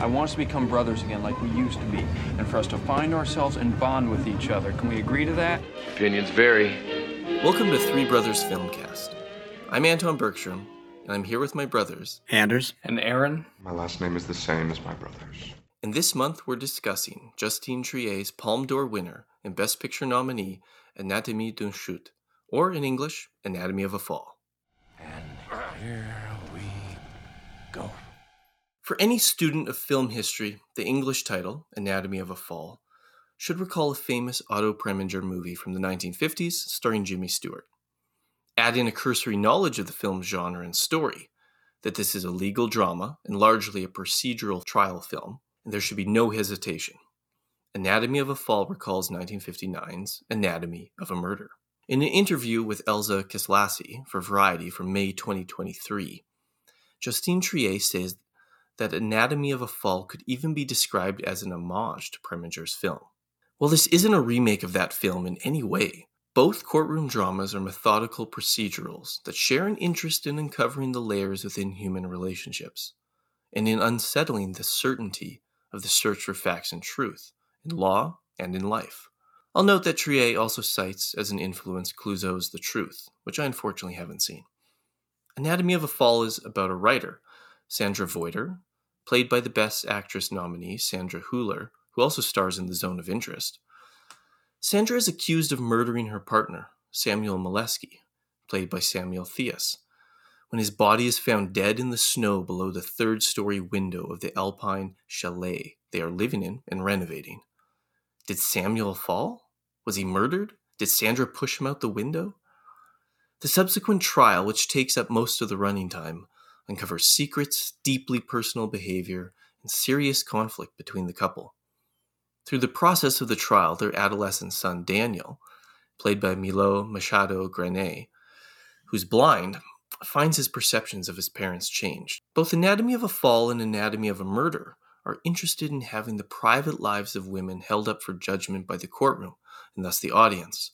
I want us to become brothers again like we used to be, and for us to find ourselves and bond with each other. Can we agree to that? Opinions vary. Welcome to Three Brothers Filmcast. I'm Anton Bergstrom, and I'm here with my brothers. Anders. And Aaron? My last name is the same as my brother's. And this month we're discussing Justine Triet's Palme d'Or winner and Best Picture nominee, Anatomie d'une Chute, or in English, Anatomy of a Fall. And here we go. For any student of film history, the English title, Anatomy of a Fall, should recall a famous Otto Preminger movie from the 1950s starring Jimmy Stewart. Add in a cursory knowledge of the film's genre and story, that this is a legal drama and largely a procedural trial film, and there should be no hesitation. Anatomy of a Fall recalls 1959's Anatomy of a Murder. In an interview with Elsa Keslassy for Variety from May 2023, Justine Triet says that Anatomy of a Fall could even be described as an homage to Preminger's film. While this isn't a remake of that film in any way, both courtroom dramas are methodical procedurals that share an interest in uncovering the layers within human relationships, and in unsettling the certainty of the search for facts and truth, in law and in life. I'll note that Triet also cites as an influence Clouzot's The Truth, which I unfortunately haven't seen. Anatomy of a Fall is about a writer, Sandra Voyter, played by the Best Actress nominee Sandra Hüller, who also stars in The Zone of Interest. Sandra is accused of murdering her partner, Samuel Maleski, played by Samuel Theis, when his body is found dead in the snow below the third story window of the Alpine chalet they are living in and renovating. Did Samuel fall? Was he murdered? Did Sandra push him out the window? The subsequent trial, which takes up most of the running time, uncovers secrets, deeply personal behavior, and serious conflict between the couple. Through the process of the trial, their adolescent son Daniel, played by Milo Machado Graner, who's blind, finds his perceptions of his parents changed. Both Anatomy of a Fall and Anatomy of a Murder are interested in having the private lives of women held up for judgment by the courtroom, and thus the audience.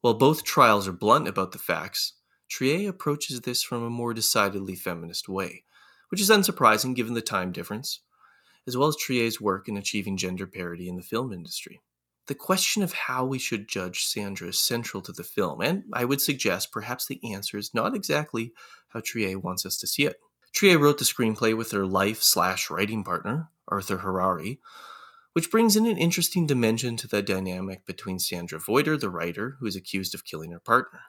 While both trials are blunt about the facts, Triet approaches this from a more decidedly feminist way, which is unsurprising given the time difference, as well as Triet's work in achieving gender parity in the film industry. The question of how we should judge Sandra is central to the film, and I would suggest perhaps the answer is not exactly how Triet wants us to see it. Triet wrote the screenplay with her life slash writing partner, Arthur Harari, which brings in an interesting dimension to the dynamic between Sandra Voyter, the writer, who is accused of killing her partner.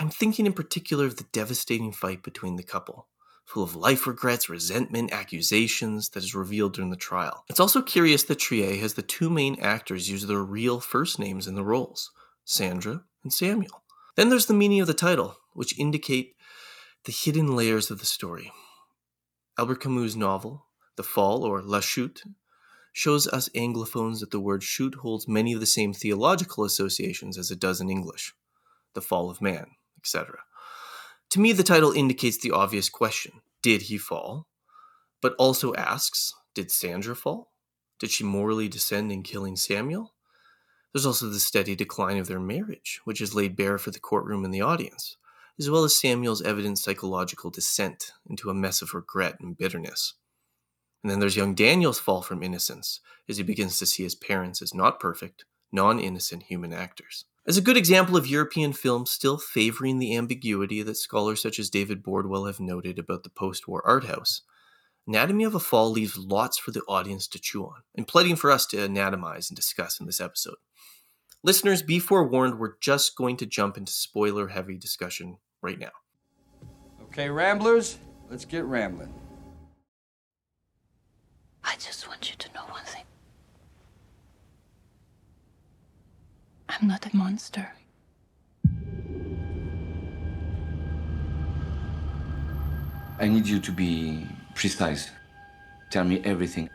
I'm thinking in particular of the devastating fight between the couple, full of life regrets, resentment, accusations that is revealed during the trial. It's also curious that Triet has the two main actors use their real first names in the roles, Sandra and Samuel. Then there's the meaning of the title, which indicate the hidden layers of the story. Albert Camus' novel, The Fall or La Chute, shows us Anglophones that the word chute holds many of the same theological associations as it does in English the fall of man, etc. To me, the title indicates the obvious question Did he fall? But also asks Did Sandra fall? Did she morally descend in killing Samuel? There's also the steady decline of their marriage, which is laid bare for the courtroom and the audience, as well as Samuel's evident psychological descent into a mess of regret and bitterness. And then there's young Daniel's fall from innocence as he begins to see his parents as not perfect, non innocent human actors. As a good example of European film still favoring the ambiguity that scholars such as David Bordwell have noted about the post war art house, Anatomy of a Fall leaves lots for the audience to chew on, and plenty for us to anatomize and discuss in this episode. Listeners, be forewarned, we're just going to jump into spoiler heavy discussion right now. Okay, Ramblers, let's get rambling. I just want you to know one thing. I'm not a monster. I need you to be precise. Tell me everything.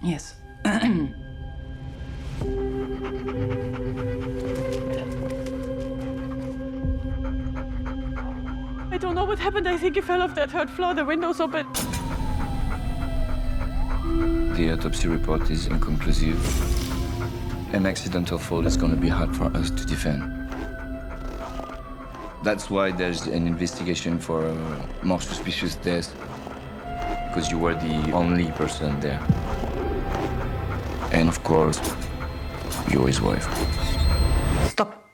Yes. I don't know what happened. I think he fell off that third floor. The window's open. The autopsy report is inconclusive. An accidental fall is going to be hard for us to defend. That's why there's an investigation for a more suspicious death. because you were the only person there. And of course, you're his wife. Stop.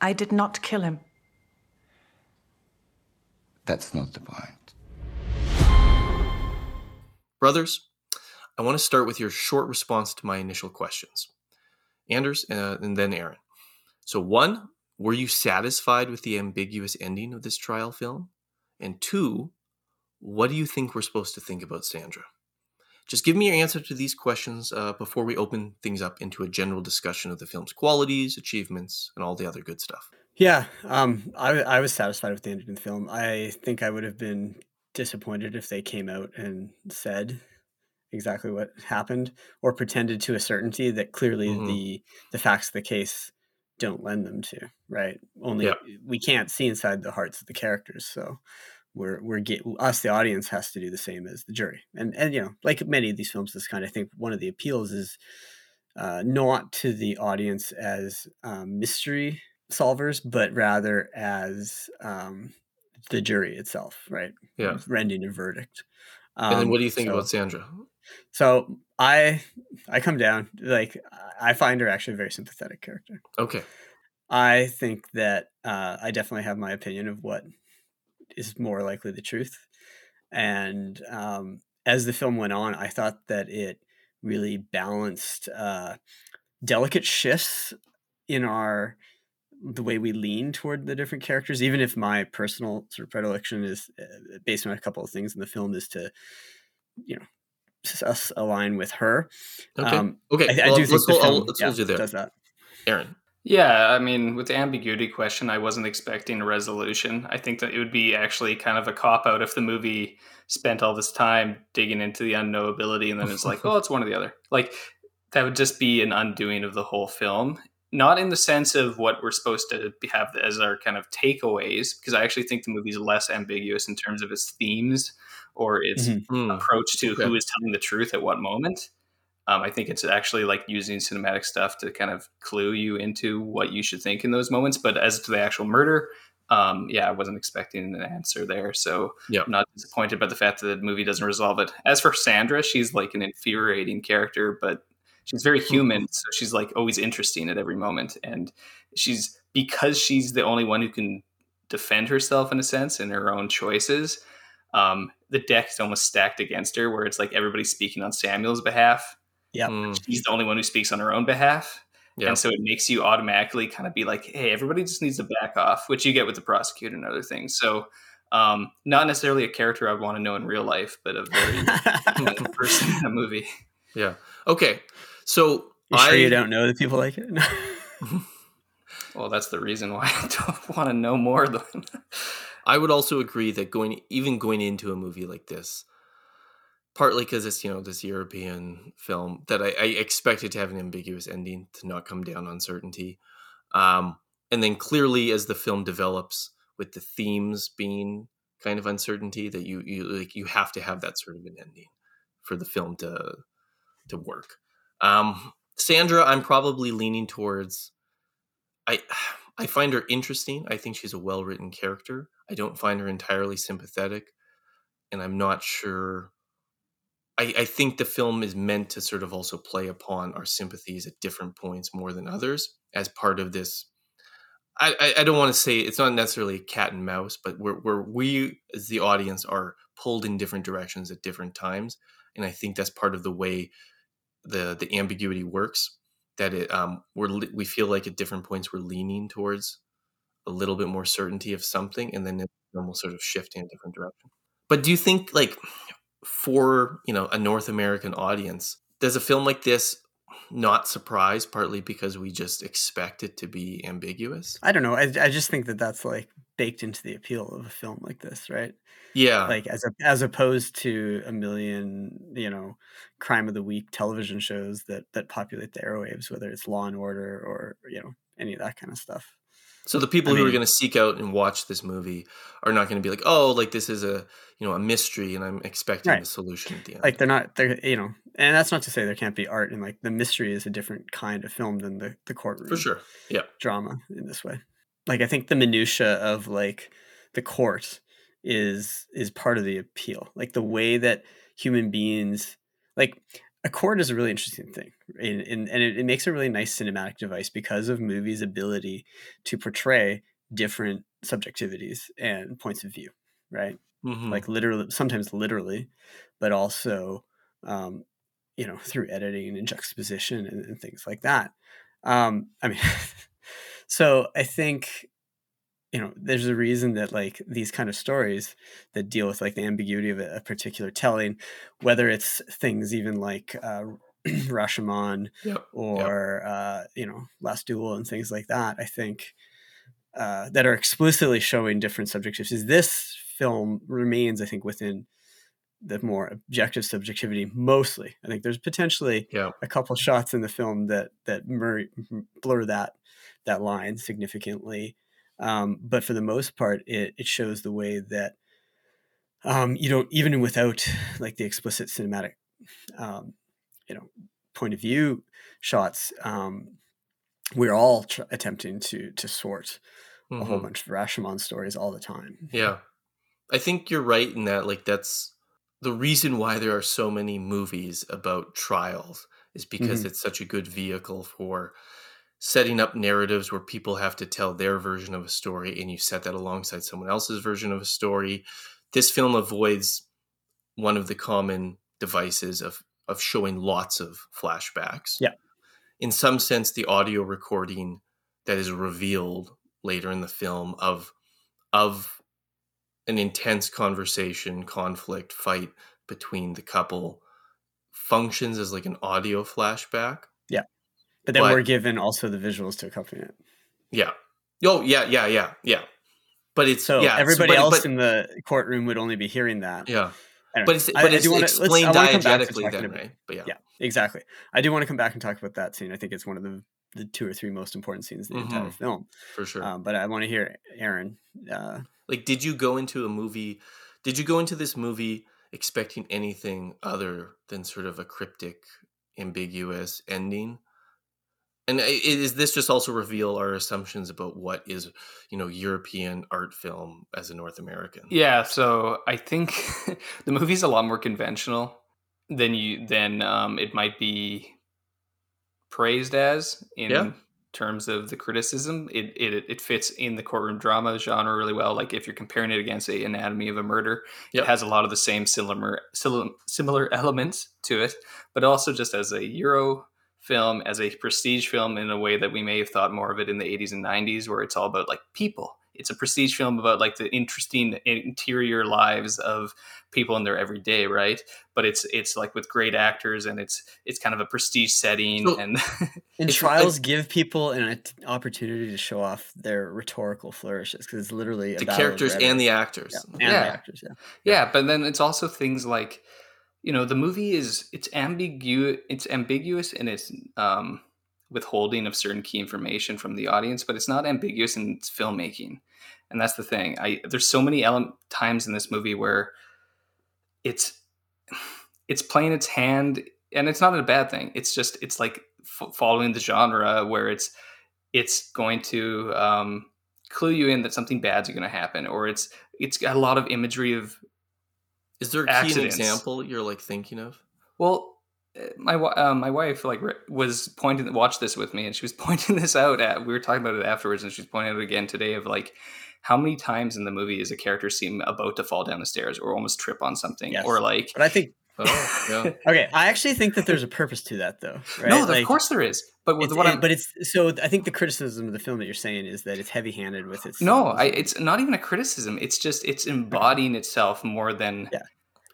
I did not kill him. That's not the point. Brothers, I want to start with your short response to my initial questions. Anders uh, and then Aaron. So, one, were you satisfied with the ambiguous ending of this trial film? And two, what do you think we're supposed to think about Sandra? Just give me your answer to these questions uh, before we open things up into a general discussion of the film's qualities, achievements, and all the other good stuff. Yeah, um, I, I was satisfied with the ending of the film. I think I would have been disappointed if they came out and said exactly what happened or pretended to a certainty that clearly Mhm. the the facts of the case don't lend them to right only Yeah. we can't see inside the hearts of the characters so we're we're get us the audience has to do the same as the jury and and you know like many of these films this kind i think one of the appeals is uh, not to the audience as um, mystery solvers but rather as um, the jury itself right Yeah. rendering a verdict and then Um, what do you think so- about Sandra? So I I come down like I find her actually a very sympathetic character. Okay. I think that uh, I definitely have my opinion of what is more likely the truth. And um, as the film went on, I thought that it really balanced uh, delicate shifts in our the way we lean toward the different characters. Even if my personal sort of predilection is uh, based on a couple of things in the film, is to you know us align with her. Okay. Um, okay. I, I well, do think let's the film let's yeah, hold you there. does that. Aaron. Yeah, I mean, with the ambiguity question, I wasn't expecting a resolution. I think that it would be actually kind of a cop out if the movie spent all this time digging into the unknowability and then it's like, oh, it's one or the other. Like, that would just be an undoing of the whole film. Not in the sense of what we're supposed to have as our kind of takeaways, because I actually think the movie's less ambiguous in terms of its themes or its Mhm. Hmm. approach to Okay. who is telling the truth at what moment. Um, I think it's actually like using cinematic stuff to kind of clue you into what you should think in those moments. But as to the actual murder, um, yeah, I wasn't expecting an answer there. So Yeah. I'm not disappointed by the fact that the movie doesn't resolve it. As for Sandra, she's like an infuriating character, but she's very human. So she's like always interesting at every moment. And she's because she's the only one who can defend herself in a sense in her own choices. Um, the deck is almost stacked against her, where it's like everybody's speaking on Samuel's behalf. yeah Mm, She's the only one who speaks on her own behalf. yeah. And so it makes you automatically kind of be like, hey, everybody just needs to back off, which you get with the prosecutor and other things. So, um, not necessarily a character I'd want to know in real life, but a very person in a movie. Yeah. Okay. So You sure I you don't know that people like it? Well, that's the reason why I don't want to know more them. I would also agree that going even going into a movie like this, partly because it's you know this European film that I, I expected to have an ambiguous ending to not come down on certainty, um, and then clearly as the film develops with the themes being kind of uncertainty that you you like you have to have that sort of an ending for the film to to work. Um, Sandra, I'm probably leaning towards. I I find her interesting. I think she's a well written character. I don't find her entirely sympathetic, and I'm not sure. I, I think the film is meant to sort of also play upon our sympathies at different points more than others as part of this. I, I, don't want to say it's not necessarily cat and mouse, but where, where we as the audience are pulled in different directions at different times, and I think that's part of the way the the ambiguity works. That it um we're we feel like at different points we're leaning towards a little bit more certainty of something, and then it will sort of shift in a different direction. But do you think like for you know a North American audience, does a film like this not surprise partly because we just expect it to be ambiguous? I don't know. I, I just think that that's like baked into the appeal of a film like this, right? Yeah, Like as a, as opposed to a million, you know, crime of the week television shows that that populate the airwaves, whether it's Law and Order or you know any of that kind of stuff. So the people I who are going to seek out and watch this movie are not going to be like, oh, like this is a you know a mystery, and I'm expecting Right. the solution at the end. Like they're not, they're you know, and that's not to say there can't be art and like the mystery is a different kind of film than the the courtroom for sure. Yeah. drama in this way. Like I think the minutia of like the court is is part of the appeal. Like the way that human beings like a court is a really interesting thing and, and, and it, it, makes a really nice cinematic device because of movies ability to portray different subjectivities and points of view right Mhm. like literally sometimes literally but also um, you know through editing and juxtaposition and, and things like that um, i mean so i think you know there's a reason that like these kind of stories that deal with like the ambiguity of a, a particular telling whether it's things even like uh rashomon Yep, or uh you know last duel and things like that i think uh that are explicitly showing different subjectivities this film remains i think within the more objective subjectivity mostly. I think there's potentially Yeah. a couple shots in the film that that blur that that line significantly um, but for the most part it, it shows the way that um, you don't even without like the explicit cinematic um, you know point of view shots um, we're all tr- attempting to to sort a whole Mhm. bunch of Rashomon stories all the time Yeah. I think you're right in that like that's the reason why there are so many movies about trials is because Mhm. it's such a good vehicle for setting up narratives where people have to tell their version of a story and you set that alongside someone else's version of a story. This film avoids one of the common devices of of showing lots of flashbacks. Yeah. In some sense the audio recording that is revealed later in the film of of an intense conversation, conflict, fight between the couple functions as like an audio flashback. yeah but then But- we're given also the visuals to accompany it Yeah. Oh, yeah, yeah, yeah, yeah. But it's so yeah, everybody but, else but- in the courtroom would only be hearing that yeah. But it's I- but I it's wanna- explained I wanna come back to diegetically then, about- right? But yeah. yeah exactly i do want to come back and talk about that scene i think it's one of the the two or three most important scenes in the entire Mhm. film for sure. um, but i want to hear aaron uh, like did you go into a movie did you go into this movie expecting anything other than sort of a cryptic ambiguous ending and is this just also reveal our assumptions about what is you know european art film as a north american Yeah, so I think the movie's a lot more conventional than you than um, it might be praised as in Yeah. terms of the criticism. It, it it fits in the courtroom drama genre really well. Like if you're comparing it against a Anatomy of a Murder, Yep. it has a lot of the same similar, similar elements to it, but also just as a Euro film, as a prestige film in a way that we may have thought more of it in the 80s and 90s, where it's all about like people. It's a prestige film about like the interesting interior lives of people in their everyday, right? But it's it's like with great actors and it's it's kind of a prestige setting So- and and It's- trials give people an opportunity to show off their rhetorical flourishes because it's literally a the characters and the actors yeah, and Yeah. the actors yeah yeah but then it's also things like you know the movie is it's ambiguous it's ambiguous in its um withholding of certain key information from the audience but it's not ambiguous in its filmmaking. And that's the thing. I there's so many ele- times in this movie where it's it's playing its hand and it's not a bad thing. It's just it's like f- following the genre where it's it's going to um clue you in that something bad's going to happen or it's it's got a lot of imagery of is there a key example you're like thinking of well, my uh, my wife like was pointing watched this with me, and she was pointing this out. At we were talking about it afterwards, and she's pointing out again today of like how many times in the movie is a character seem about to fall down the stairs or almost trip on something Yes. or like but i think oh yeah okay i actually think that there's a purpose to that though right? no, Like, of course there is. But with it's, what it- I'm, but it's so i think the criticism of the film that you're saying is that it's heavy-handed with its no, I, it's not even a criticism. It's just it's embodying itself more than. Yeah.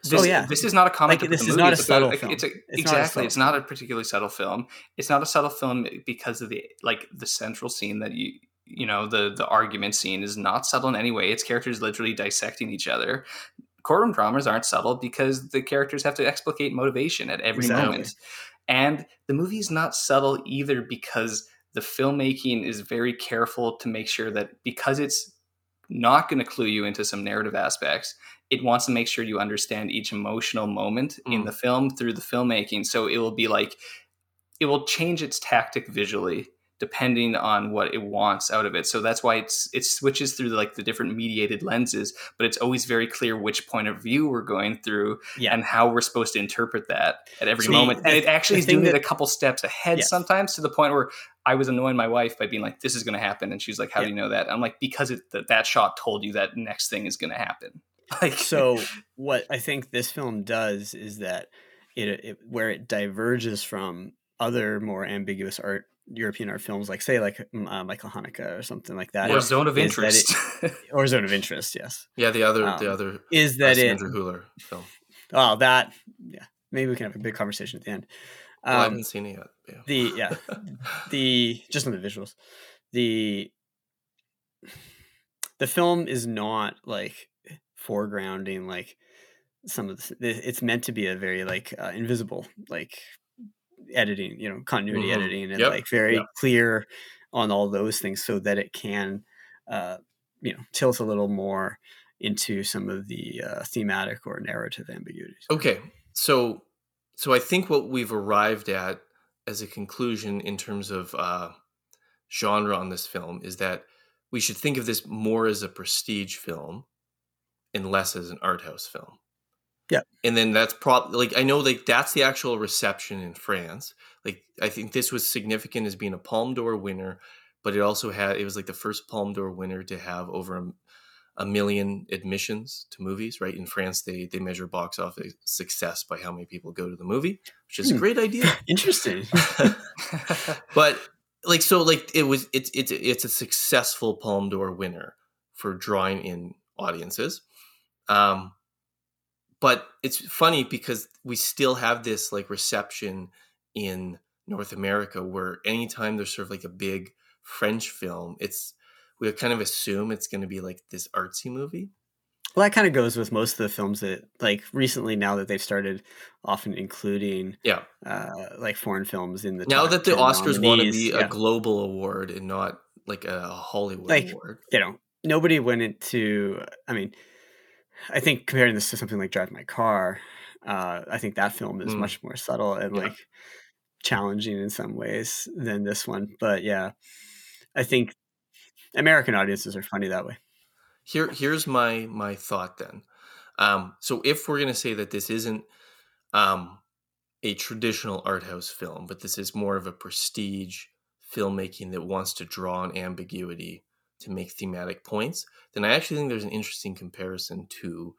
This, Oh, yeah. this is not a comic. Like, this is movie. not a It's subtle about, film. It's a, It's not exactly. subtle it's not a particularly subtle film. It's not a subtle film because of the like the central scene that you you know the the argument scene is not subtle in any way. It's characters literally dissecting each other. Courtroom dramas aren't subtle because the characters have to explicate motivation at every Exactly. moment. And the movie is not subtle either because the filmmaking is very careful to make sure that because it's not going to clue you into some narrative aspects, it wants to make sure you understand each emotional moment in Mm. the film through the filmmaking. So it will be like, it will change its tactic visually depending on what it wants out of it. So that's why it's it switches through like the different mediated lenses, but it's always very clear which point of view we're going through Yeah. and how we're supposed to interpret that at every See, moment. And it actually is doing it a couple steps ahead Yes. sometimes to the point where I was annoying my wife by being like, "This is going to happen," and she's like, "How do you know that?" I'm like, "Because it, that that shot told you that next thing is going to happen." Like so what I think this film does is that it, it where it diverges from other more ambiguous art European art films, like say like mm, uh, Michael Haneke or something like that, or zone of interest. it- or zone of interest, yes. Yeah, the other Um, the other is that uh, it? Sandra Hüller film. Oh, that yeah. Maybe we can have a big conversation at the end. Well, I Um, haven't seen it yet. Yeah. the yeah the just on the visuals the the film is not like foregrounding like some of the it's meant to be a very like uh, invisible like editing you know continuity Mhm. editing and Yep, like very yep. clear on all those things so that it can uh you know tilt a little more into some of the uh, thematic or narrative ambiguities Okay, so so I think what we've arrived at as a conclusion in terms of uh, genre on this film is that we should think of this more as a prestige film and less as an art house film. Yeah. And then that's probably like I know like that's the actual reception in France. Like I think this was significant as being a Palme d'Or winner, but it also had it was like the first Palme d'Or winner to have over a, a million admissions to movies. Right in France, they they measure box office success by how many people go to the movie, which is a Hmm. great idea. interesting but like so like it was it's it's it's a successful Palme d'Or winner for drawing in audiences. Um but it's funny because we still have this like reception in North America where anytime there's sort of like a big French film, it's we kind of assume it's going to be like this artsy movie. Well, that kind of goes with most of the films that, like, recently now that they've started often including, Yeah. uh, like foreign films in the Now that the 10 Oscars want to be yeah. a global award and not like a Hollywood like, award. you know, nobody went into. I mean, I think comparing this to something like Drive My Car, uh, I think that film is Mm. much more subtle and Yeah. like challenging in some ways than this one. But yeah, I think American audiences are funny that way. Here, here's my my thought then. Um, so if we're gonna say that this isn't um, a traditional art house film, but this is more of a prestige filmmaking that wants to draw on ambiguity to make thematic points, then I actually think there's an interesting comparison to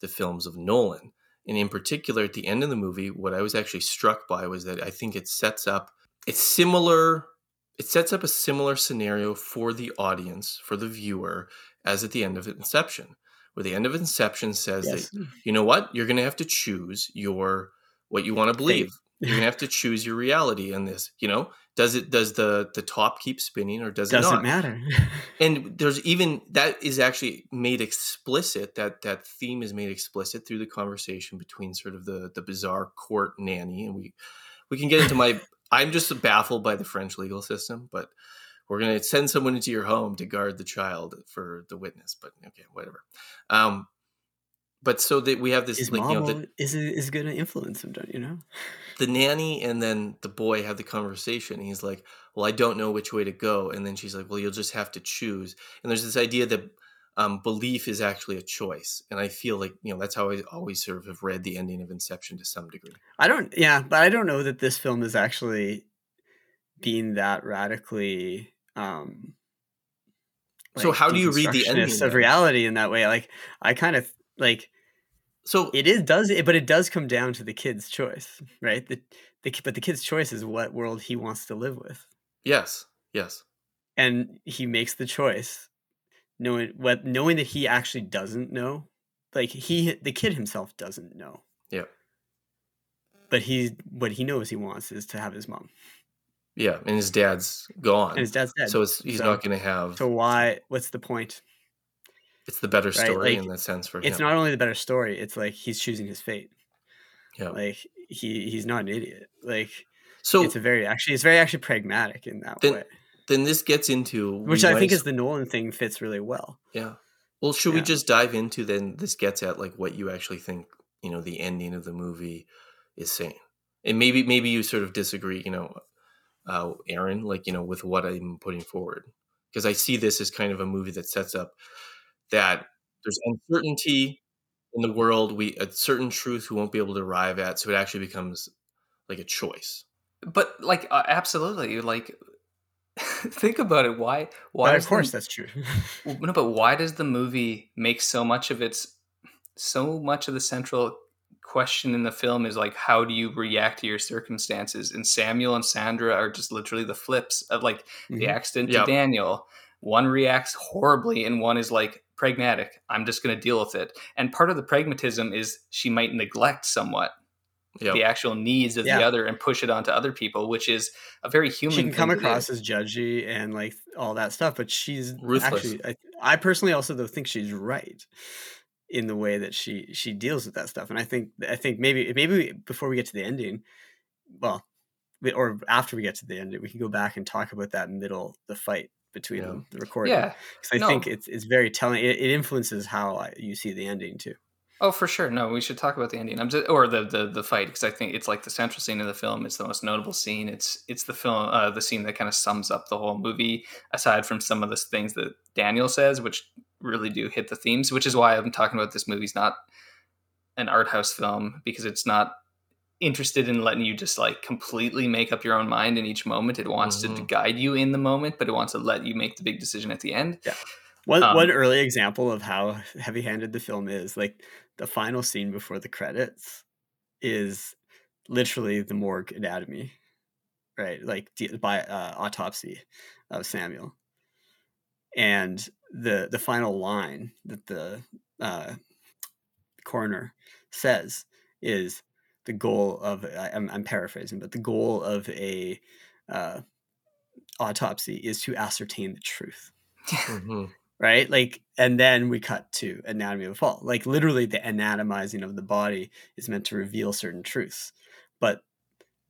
the films of Nolan. And in particular, at the end of the movie, what I was actually struck by was that I think it sets up it's similar it sets up a similar scenario for the audience, for the viewer, as at the end of Inception, where the end of Inception says Yes. that you know what you're going to have to choose your what you want to believe. You're to have to choose your reality in this. You know, does it does the the top keep spinning or does it Doesn't not? matter. and there's even that is actually made explicit that that theme is made explicit through the conversation between sort of the the bizarre court nanny and we we can get into my i'm just baffled by the french legal system but we're going to send someone into your home to guard the child for the witness but okay whatever um but so that we have this His like you know the, is is going to influence him, don't you know? the nanny and then the boy have the conversation. He's like, "Well, I don't know which way to go," and then she's like, "Well, you'll just have to choose." And there's this idea that um, belief is actually a choice, and I feel like you know that's how I always sort of have read the ending of Inception to some degree. I don't. Yeah, but I don't know that this film is actually being that radically. um So how do you read the ending of reality in that way? Like, I kind of like. So it is does it, but it does come down to the kid's choice, right? The, the but the kid's choice is what world he wants to live with, Yes, yes, and he makes the choice, knowing what knowing that he actually doesn't know, like he the kid himself doesn't know. yeah, but he what he knows he wants is to have his mom yeah. And his dad's gone, and his dad's dead so it's, he's So- not going to have. so why what's the point it's the better right? story Like, in that sense for it's him. not only the better story it's like he's choosing his fate yeah. like he he's not an idiot like so it's a very actually it's very actually pragmatic in that then, way then this gets into which i think is the nolan thing fits really well Yeah. Well, should we just dive into then? This gets at like what you actually think. You know, the ending of the movie is saying, and maybe maybe you sort of disagree. You know, uh, Aaron, like you know, with what I'm putting forward, because I see this as kind of a movie that sets up that there's uncertainty in the world, we a certain truth we won't be able to arrive at, so it actually becomes like a choice. But like, uh, absolutely, like. think about it. Why? Why? But of course, the- that's true. No, but why does the movie make so much of its so much of the central question in the film is like how do you react to your circumstances and samuel and sandra are just literally the flips of like the Mhm. accident Yep. to daniel one reacts horribly and one is like pragmatic i'm just going to deal with it and part of the pragmatism is she might neglect somewhat Yeah, the actual needs of the other and push it onto other people which is a very human she can come thing do. across as judgy and like all that stuff, but she's Ruthless. actually. I, I personally also though think she's right in the way that she she deals with that stuff, and I think I think maybe maybe before we get to the ending, well, or after we get to the ending, we can go back and talk about that middle the fight between Yeah. them, the recording. yeah 'Cause I no. think it's it's very telling. It, it influences how I, you see the ending too. Oh, for sure. No, we should talk about the ending. I'm just, or the the the fight because I think it's like the central scene of the film. It's the most notable scene. It's it's the film, uh, the scene that kind of sums up the whole movie. Aside from some of the things that Daniel says, which really do hit the themes, which is why I'm talking about this movie's not an art house film because it's not interested in letting you just like completely make up your own mind in each moment. It wants to Mhm. guide you in the moment, but it wants to let you make the big decision at the end. Yeah. One Um, one early example of how heavy-handed the film is, like the final scene before the credits, is literally the morgue anatomy, right? Like by uh, autopsy of Samuel, and the the final line that the uh, coroner says is the goal of I'm, I'm paraphrasing, but the goal of a uh, autopsy is to ascertain the truth Mhm. right? Like, and then we cut to Anatomy of a Fall. Like, literally, the anatomizing of the body is meant to reveal certain truths, but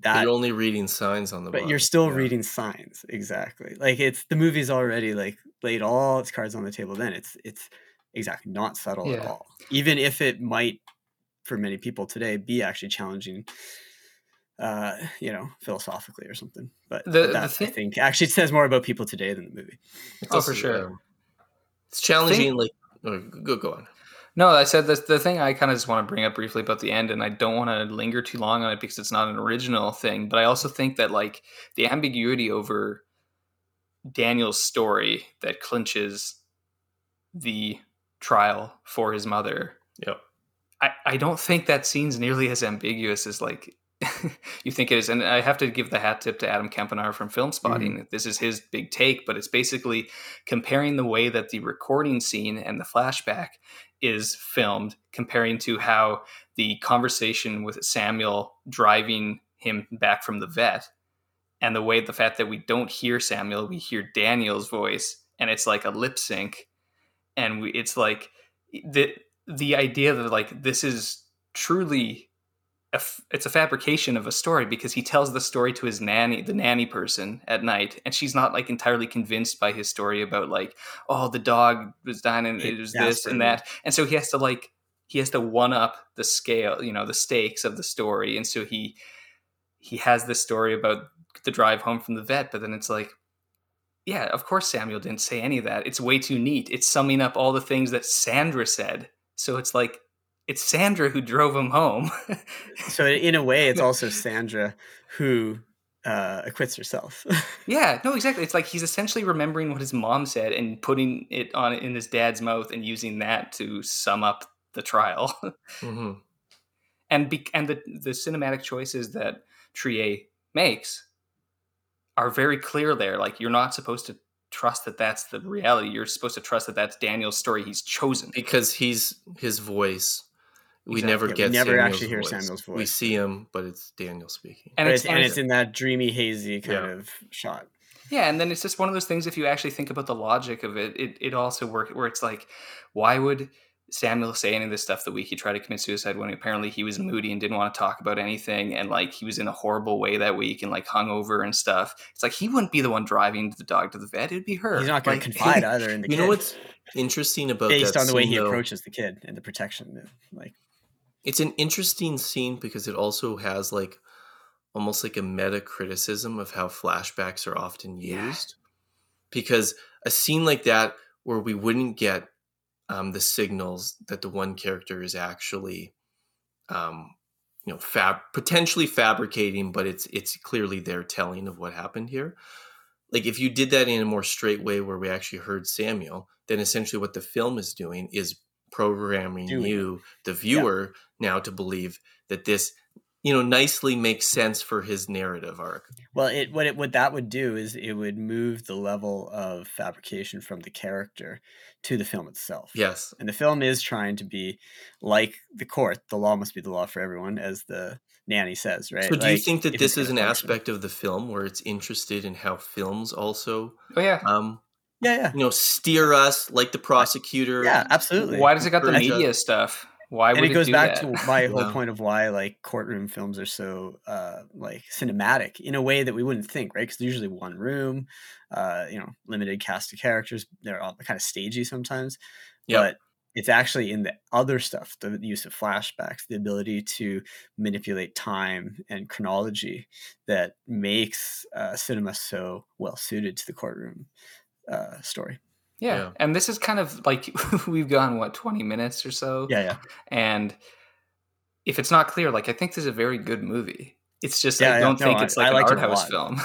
But that, you're only reading signs on the. Body. But bottom. you're still Yeah. reading signs. Exactly. Like, it's the movie's already like laid all its cards on the table. Then it's it's exactly not subtle at all, even if it might, for many people today, be actually challenging. Uh, you know, philosophically or something, but The- the that I think actually says more about people today than the movie. Oh, for sure. it's challenging. like, oh, go go on. No, I said this, the thing I kind of just want to bring up briefly about the end, and I don't want to linger too long on it because it's not an original thing. But I also think that like the ambiguity over Daniel's story that clinches the trial for his mother. Yep. I, I don't think that scene's nearly as ambiguous as like you think it is. And I have to give the hat tip to Adam Kempenaar from Filmspotting. Mm-hmm. This is his big take, but it's basically comparing the way that the recording scene and the flashback is filmed, comparing to how the conversation with Samuel driving him back from the vet and the way the fact that we don't hear Samuel, we hear Daniel's voice, and it's like a lip sync, and we, it's like the the idea that like this is truly a f- it's a fabrication of a story because he tells the story to his nanny, the nanny person at night, and she's not like entirely convinced by his story about like, oh, the dog was dying and it was this and that, and so he has to like he has to one up the scale, you know, the stakes of the story, and so he he has this story about the drive home from the vet, but then it's like, yeah, of course Samuel didn't say any of that. It's way too neat. It's summing up all the things that Sandra said. So it's like it's Sandra who drove him home. So in a way, it's also Sandra who uh, acquits herself. yeah, no, exactly. It's like he's essentially remembering what his mom said and putting it on in his dad's mouth and using that to sum up the trial. hmm and be, and the the cinematic choices that Triet makes are very clear there. Like you're not supposed to trust that that's the reality. You're supposed to trust that that's Daniel's story. He's chosen. Because he's his voice. We Exactly. never Yeah, we get. never Samuel's actually hear voice. Samuel's voice. We see him, but it's Daniel speaking. And it's, it's, and it's in that dreamy, hazy kind Yeah. of shot. Yeah, and then it's just one of those things. If you actually think about the logic of it, it it also works where it's like, why would Samuel say any of this stuff the week he tried to commit suicide when apparently he was moody and didn't want to talk about anything and like he was in a horrible way that week and like hungover and stuff. It's like he wouldn't be the one driving the dog to the vet; it'd be her. He's not going Like- to confide either in the You kid. know what's interesting about based that on the way scene, he though? approaches the kid and the protection. Like It's an interesting scene because it also has like almost like a meta criticism of how flashbacks are often used. Because a scene like that, where we wouldn't get um, the signals that the one character is actually, um, you know, fab potentially fabricating, but it's it's clearly their telling of what happened here. Like if you did that in a more straight way, where we actually heard Samuel, then essentially what the film is doing is programming Doing you, the viewer, now to believe that this, you know, nicely makes sense for his narrative arc. Well, it what it what that would do is it would move the level of fabrication from the character to the film itself. Yes. And the film is trying to be like the court. The law must be the law for everyone, as the nanny says, right? So do you think that this is an function. aspect of the film where it's interested in how films also Oh yeah. um Yeah, yeah. you know steer us like the prosecutor Yeah, absolutely. Why does it got the encourage us- media stuff? Why and it goes back that? to my whole point of why like courtroom films are so uh like cinematic in a way that we wouldn't think right because usually one room uh you know limited cast of characters they're all kind of stagey sometimes Yeah. but it's actually in the other stuff the use of flashbacks the ability to manipulate time and chronology that makes uh, cinema so well suited to the courtroom uh, story Yeah. Yeah. And this is kind of like we've gone what 20 minutes or so. yeah yeah And if it's not clear, like I think this is a very good movie. It's just Yeah, I don't No, think I- it's I like an liked art house film.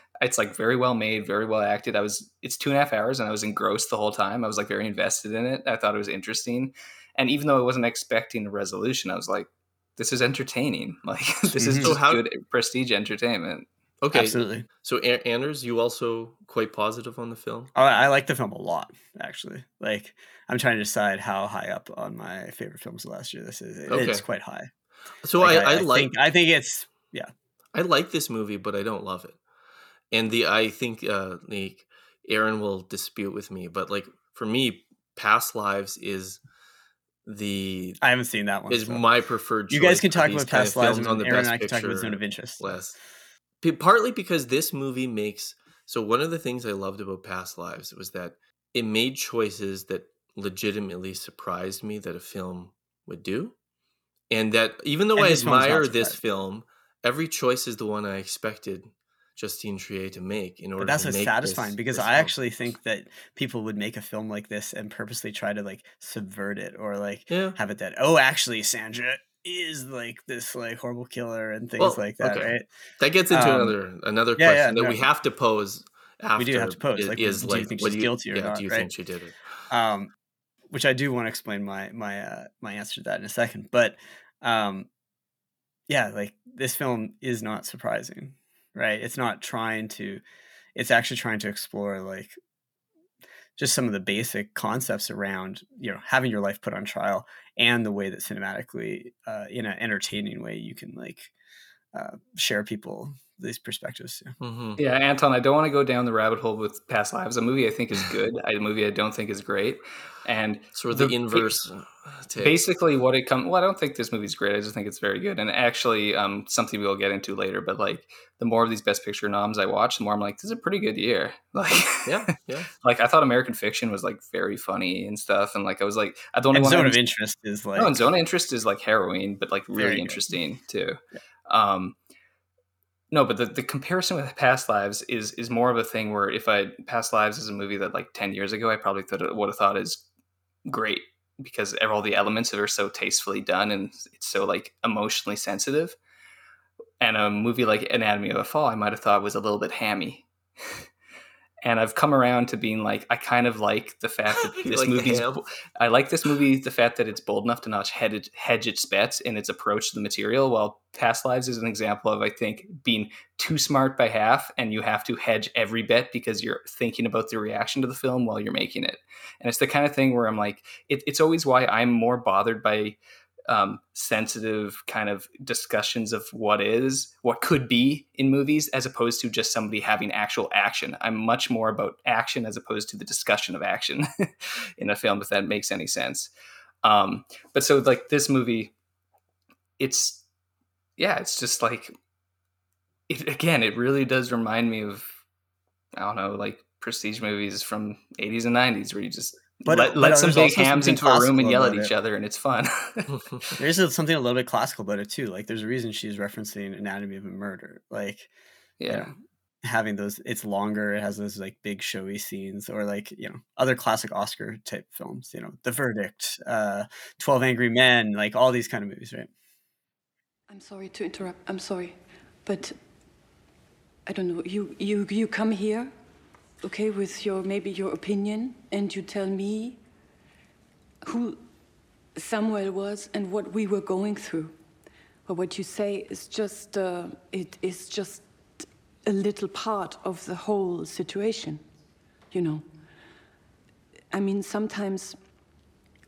it's like very well made, very well acted. I was it's two and a half hours and I was engrossed the whole time. I was like very invested in it. I thought it was interesting. And even though I wasn't expecting a resolution, I was like, this is entertaining. Like this is Mhm. So how- good prestige entertainment. Okay. absolutely So Anders, you also quite positive on the film? Oh, I like the film a lot, actually. Like, I'm trying to decide how high up on my favorite films of last year this is. It- It's quite high. So Like, I, I, like think, I think it's yeah. I like this movie, but I don't love it. And the I think uh like Aaron will dispute with me, but like for me, Past Lives is the I haven't seen that one. is so. my preferred. you guys can talk about past lives, on the Aaron and Best I can talk about Zone of Interest. list. Partly because this movie makes so one of the things I loved about Past Lives was that it made choices that legitimately surprised me that a film would do, and that even though And I admire this film, every choice is the one I expected Justine Triet to make in order. But that's to what's satisfying this- because this I film. actually think that people would make a film like this and purposely try to like subvert it or like Yeah. have it that oh actually Sandra is like this like horrible killer and things Well, like that, okay. right? that gets into Um, another another yeah, yeah, question that no. we have to pose. After We do have to pose, Is, like, is do you think she's you, guilty or yeah, not, do you right? think she did it? um, which I do want to explain my my uh, my answer to that in a second. But um, yeah, like this film is not surprising, right? It's not trying to. It's actually trying to explore like just some of the basic concepts around you know having your life put on trial and the way that cinematically uh, in an entertaining way you can like uh, share people these perspectives yeah. hmm Yeah, Anton, I don't want to go down the rabbit hole with Past Lives. A movie I think is good. a movie I don't think is great. And Sort of the, The- inverse. uh, take. basically what it comes well i don't think this movie's great i just think it's very good and actually um something we'll get into later but like the more of these best picture noms i watch the more i'm like this is a pretty good year like Yeah, yeah. like i thought american fiction was like very funny and stuff and like i was like i don't and zone of interest is like no, and zone of interest is like heroin but like really interesting too um no but the, the comparison with past lives is is more of a thing where if i past lives is a movie that like 10 years ago i probably thought uh, would have thought is great because all the elements are so tastefully done and it's so like emotionally sensitive. And a movie like Anatomy of a Fall, I might have thought was a little bit hammy. and I've come around to being like, I kind of like the fact that this like movie's. I like this movie, the fact that it's bold enough to not hedge, hedge its bets in its approach to the material. While Past Lives is an example of, I think, being too smart by half, and you have to hedge every bet because you're thinking about the reaction to the film while you're making it. And it's the kind of thing where I'm like, it, it's always why I'm more bothered by um, sensitive kind of discussions of what is, what could be in movies, as opposed to just somebody having actual action. I'm much more about action as opposed to the discussion of action in a film, if that makes any sense. Um, but so, like this movie, it's yeah, it's just like it again. It really does remind me of I don't know, like prestige movies from 80s and 90s, where you just But- let, but let some big hams into a room and yell at each it. other, and it's fun. There's something a little bit classical about it too. Like there's a reason she's referencing Anatomy of a Murder. Like you yeah. know, having those it's longer, it has those like big showy scenes, or like, you know, other classic Oscar type films, you know, The Verdict, uh, Twelve Angry Men, like all these kind of movies, right? I'm sorry to interrupt. I'm sorry, but I don't know. You you you come here, okay, with your maybe your opinion, and you tell me who Samuel was and what we were going through. But what you say is just uh, it is just a little part of the whole situation, you know. I mean, sometimes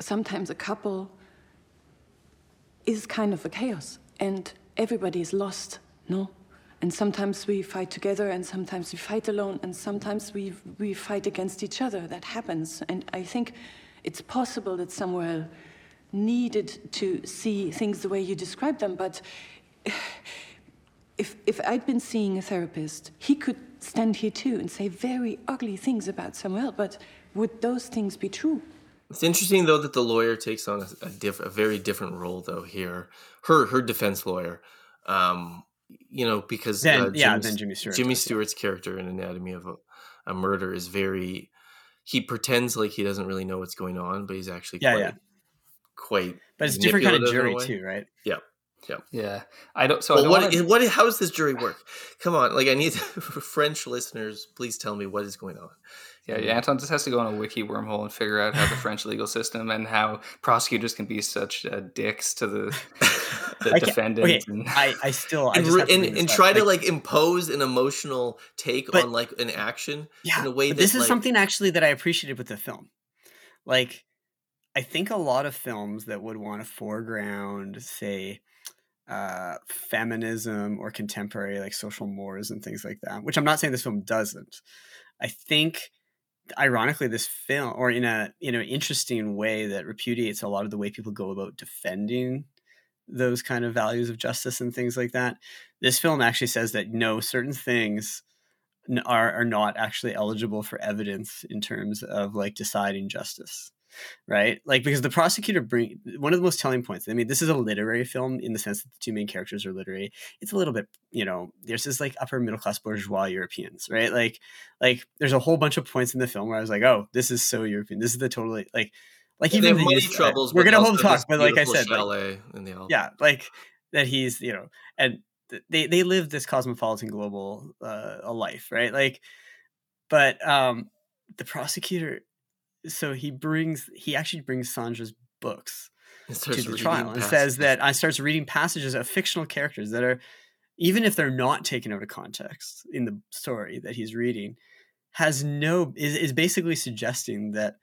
sometimes a couple is kind of a chaos and everybody is lost no and sometimes we fight together and sometimes we fight alone and sometimes we we fight against each other. That happens. And i think it's possible that samuel needed to see things the way you describe them but if if i'd been seeing a therapist he could stand here too and say very ugly things about samuel but would those things be true? It's interesting though that the lawyer takes on a, a, diff, a very different role though here. Her her defense lawyer, um, you know, because Then- uh, yeah, Jimmy, then Jimmy Stewart Jimmy does, yeah. Stewart's character in Anatomy of a, a Murder is very. He pretends like he doesn't really know what's going on, but he's actually Yeah, quite, yeah. quite. But it's a different kind of jury too, right? Yeah, yeah. Yeah. I don't. So I don't what, wanna- what? How does this jury work? Come on, like I need French listeners. Please tell me what is going on. Yeah, yeah, Anton just has to go on a wiki wormhole and figure out how the French legal system and how prosecutors can be such uh, dicks to the, the I can't- defendant. okay, and- I, I still I and, just re- have to and, and up, try to like impose an emotional take But- on like an action yeah, in a way but that this is like, something actually that I appreciated with the film. Like, I think a lot of films that would want to foreground, say, uh, feminism or contemporary like social mores and things like that, which I'm not saying this film doesn't. I think, ironically, this film, or in a in an interesting way that repudiates a lot of the way people go about defending those kind of values of justice and things like that. This film actually says that no, certain things are are not actually eligible for evidence in terms of like deciding justice right? Like because the prosecutor bring one of the most telling points i mean this is a literary film in the sense that the two main characters are literary it's a little bit you know there's this like upper middle class bourgeois europeans right? Like like there's a whole bunch of points in the film where i was like oh this is so european this is the totally like like even money these- troubles. we're gonna hold talk but like i said like, in the yeah like that he's you know and they they live this cosmopolitan global uh a life right? Like but um the prosecutor so he brings he actually brings sandra's books to the trial and passages. says that i starts reading passages of fictional characters that are even if they're not taken out of context in the story that he's reading has no is, is basically suggesting that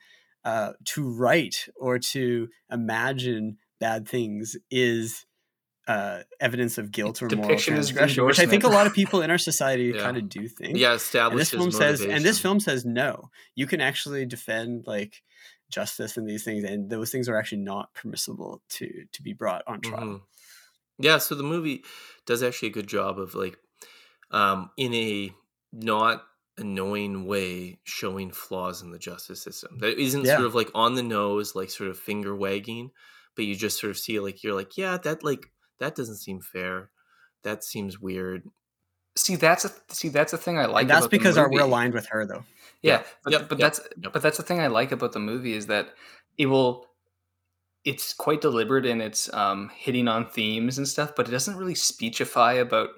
uh, to write or to imagine bad things is uh, evidence of guilt or moral transgression, which I think a lot of people in our society Yeah. kind of do think. yeah, And establishes this film says, and this film says no. You can actually defend like justice and these things, and those things are actually not permissible to to be brought on trial. Mhm. Yeah, so the movie does actually a good job of like um in a not annoying way showing flaws in the justice system. That isn't Yeah. sort of like on the nose, like sort of finger wagging, but you just sort of see like you're like, yeah, that like that doesn't seem fair. That seems weird. see, that's a see that's a thing I like. and that's about the because our, we're aligned with her, though. Yeah, Yeah. but, Yep, but yep, that's yep. but that's the thing I like about the movie is that it will it's quite deliberate in its um, hitting on themes and stuff, but it doesn't really speechify about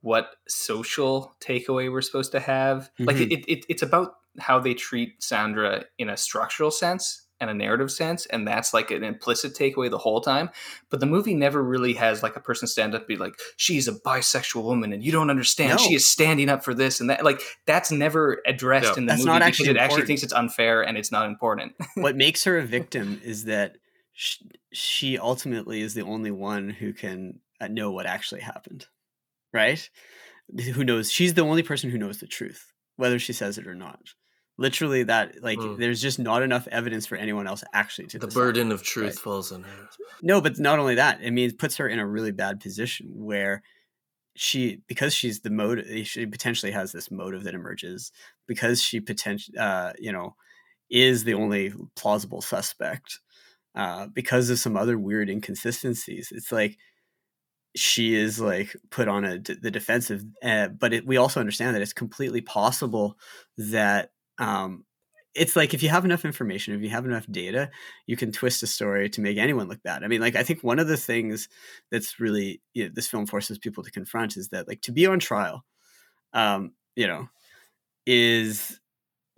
what social takeaway we're supposed to have. Like Mhm. it, it, it's about how they treat Sandra in a structural sense and a narrative sense, and that's like an implicit takeaway the whole time. But the movie never really has like a person stand up and be like, "She's a bisexual woman, and you don't understand. No. She is standing up for this and that." Like that's never addressed Yeah. in the That's movie not because actually it actually thinks it's unfair and it's not important. what makes her a victim is that sh- she ultimately is the only one who can uh, know what actually happened, right? Who knows? She's the only person who knows the truth, whether she says it or not. Literally, that like Mm. there's just not enough evidence for anyone else actually to The decide. burden of truth right. falls on her. No, but not only that. I mean, it puts her in a really bad position where she, because she's the motive, she potentially has this motive that emerges because she potentially, uh, you know, is the only plausible suspect uh, because of some other weird inconsistencies. It's like she is like put on a the defensive, uh, but it, we also understand that it's completely possible that um, it's like if you have enough information, if you have enough data, you can twist a story to make anyone look bad. I mean, like I think one of the things that's really you know, this film forces people to confront is that like to be on trial, um, you know, is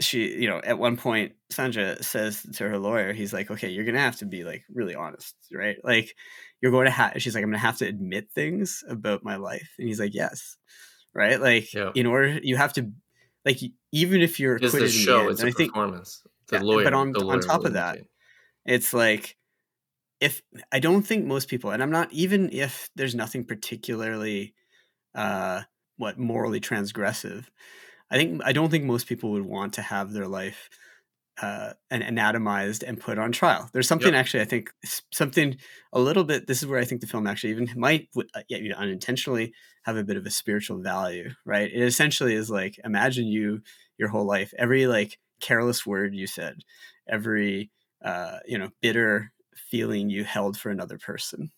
she you know at one point Sandra says to her lawyer, he's like, okay, you're gonna have to be like really honest, right? Like you're going to have. She's like, I'm gonna have to admit things about my life, and he's like, yes, right? Like Yeah. in order, you have to like even if you're It's acquitted the in the show, end, it's a I think performance. The yeah, lawyer, but on the on top of that, it's like if I don't think most people, and I'm not even if there's nothing particularly uh what morally transgressive. I think I don't think most people would want to have their life uh and anatomized and put on trial. There's something Yep. actually I think something a little bit this is where I think the film actually even might uh, you know, unintentionally have a bit of a spiritual value, right? It essentially is like imagine you your whole life every like careless word you said, every uh you know bitter feeling you held for another person,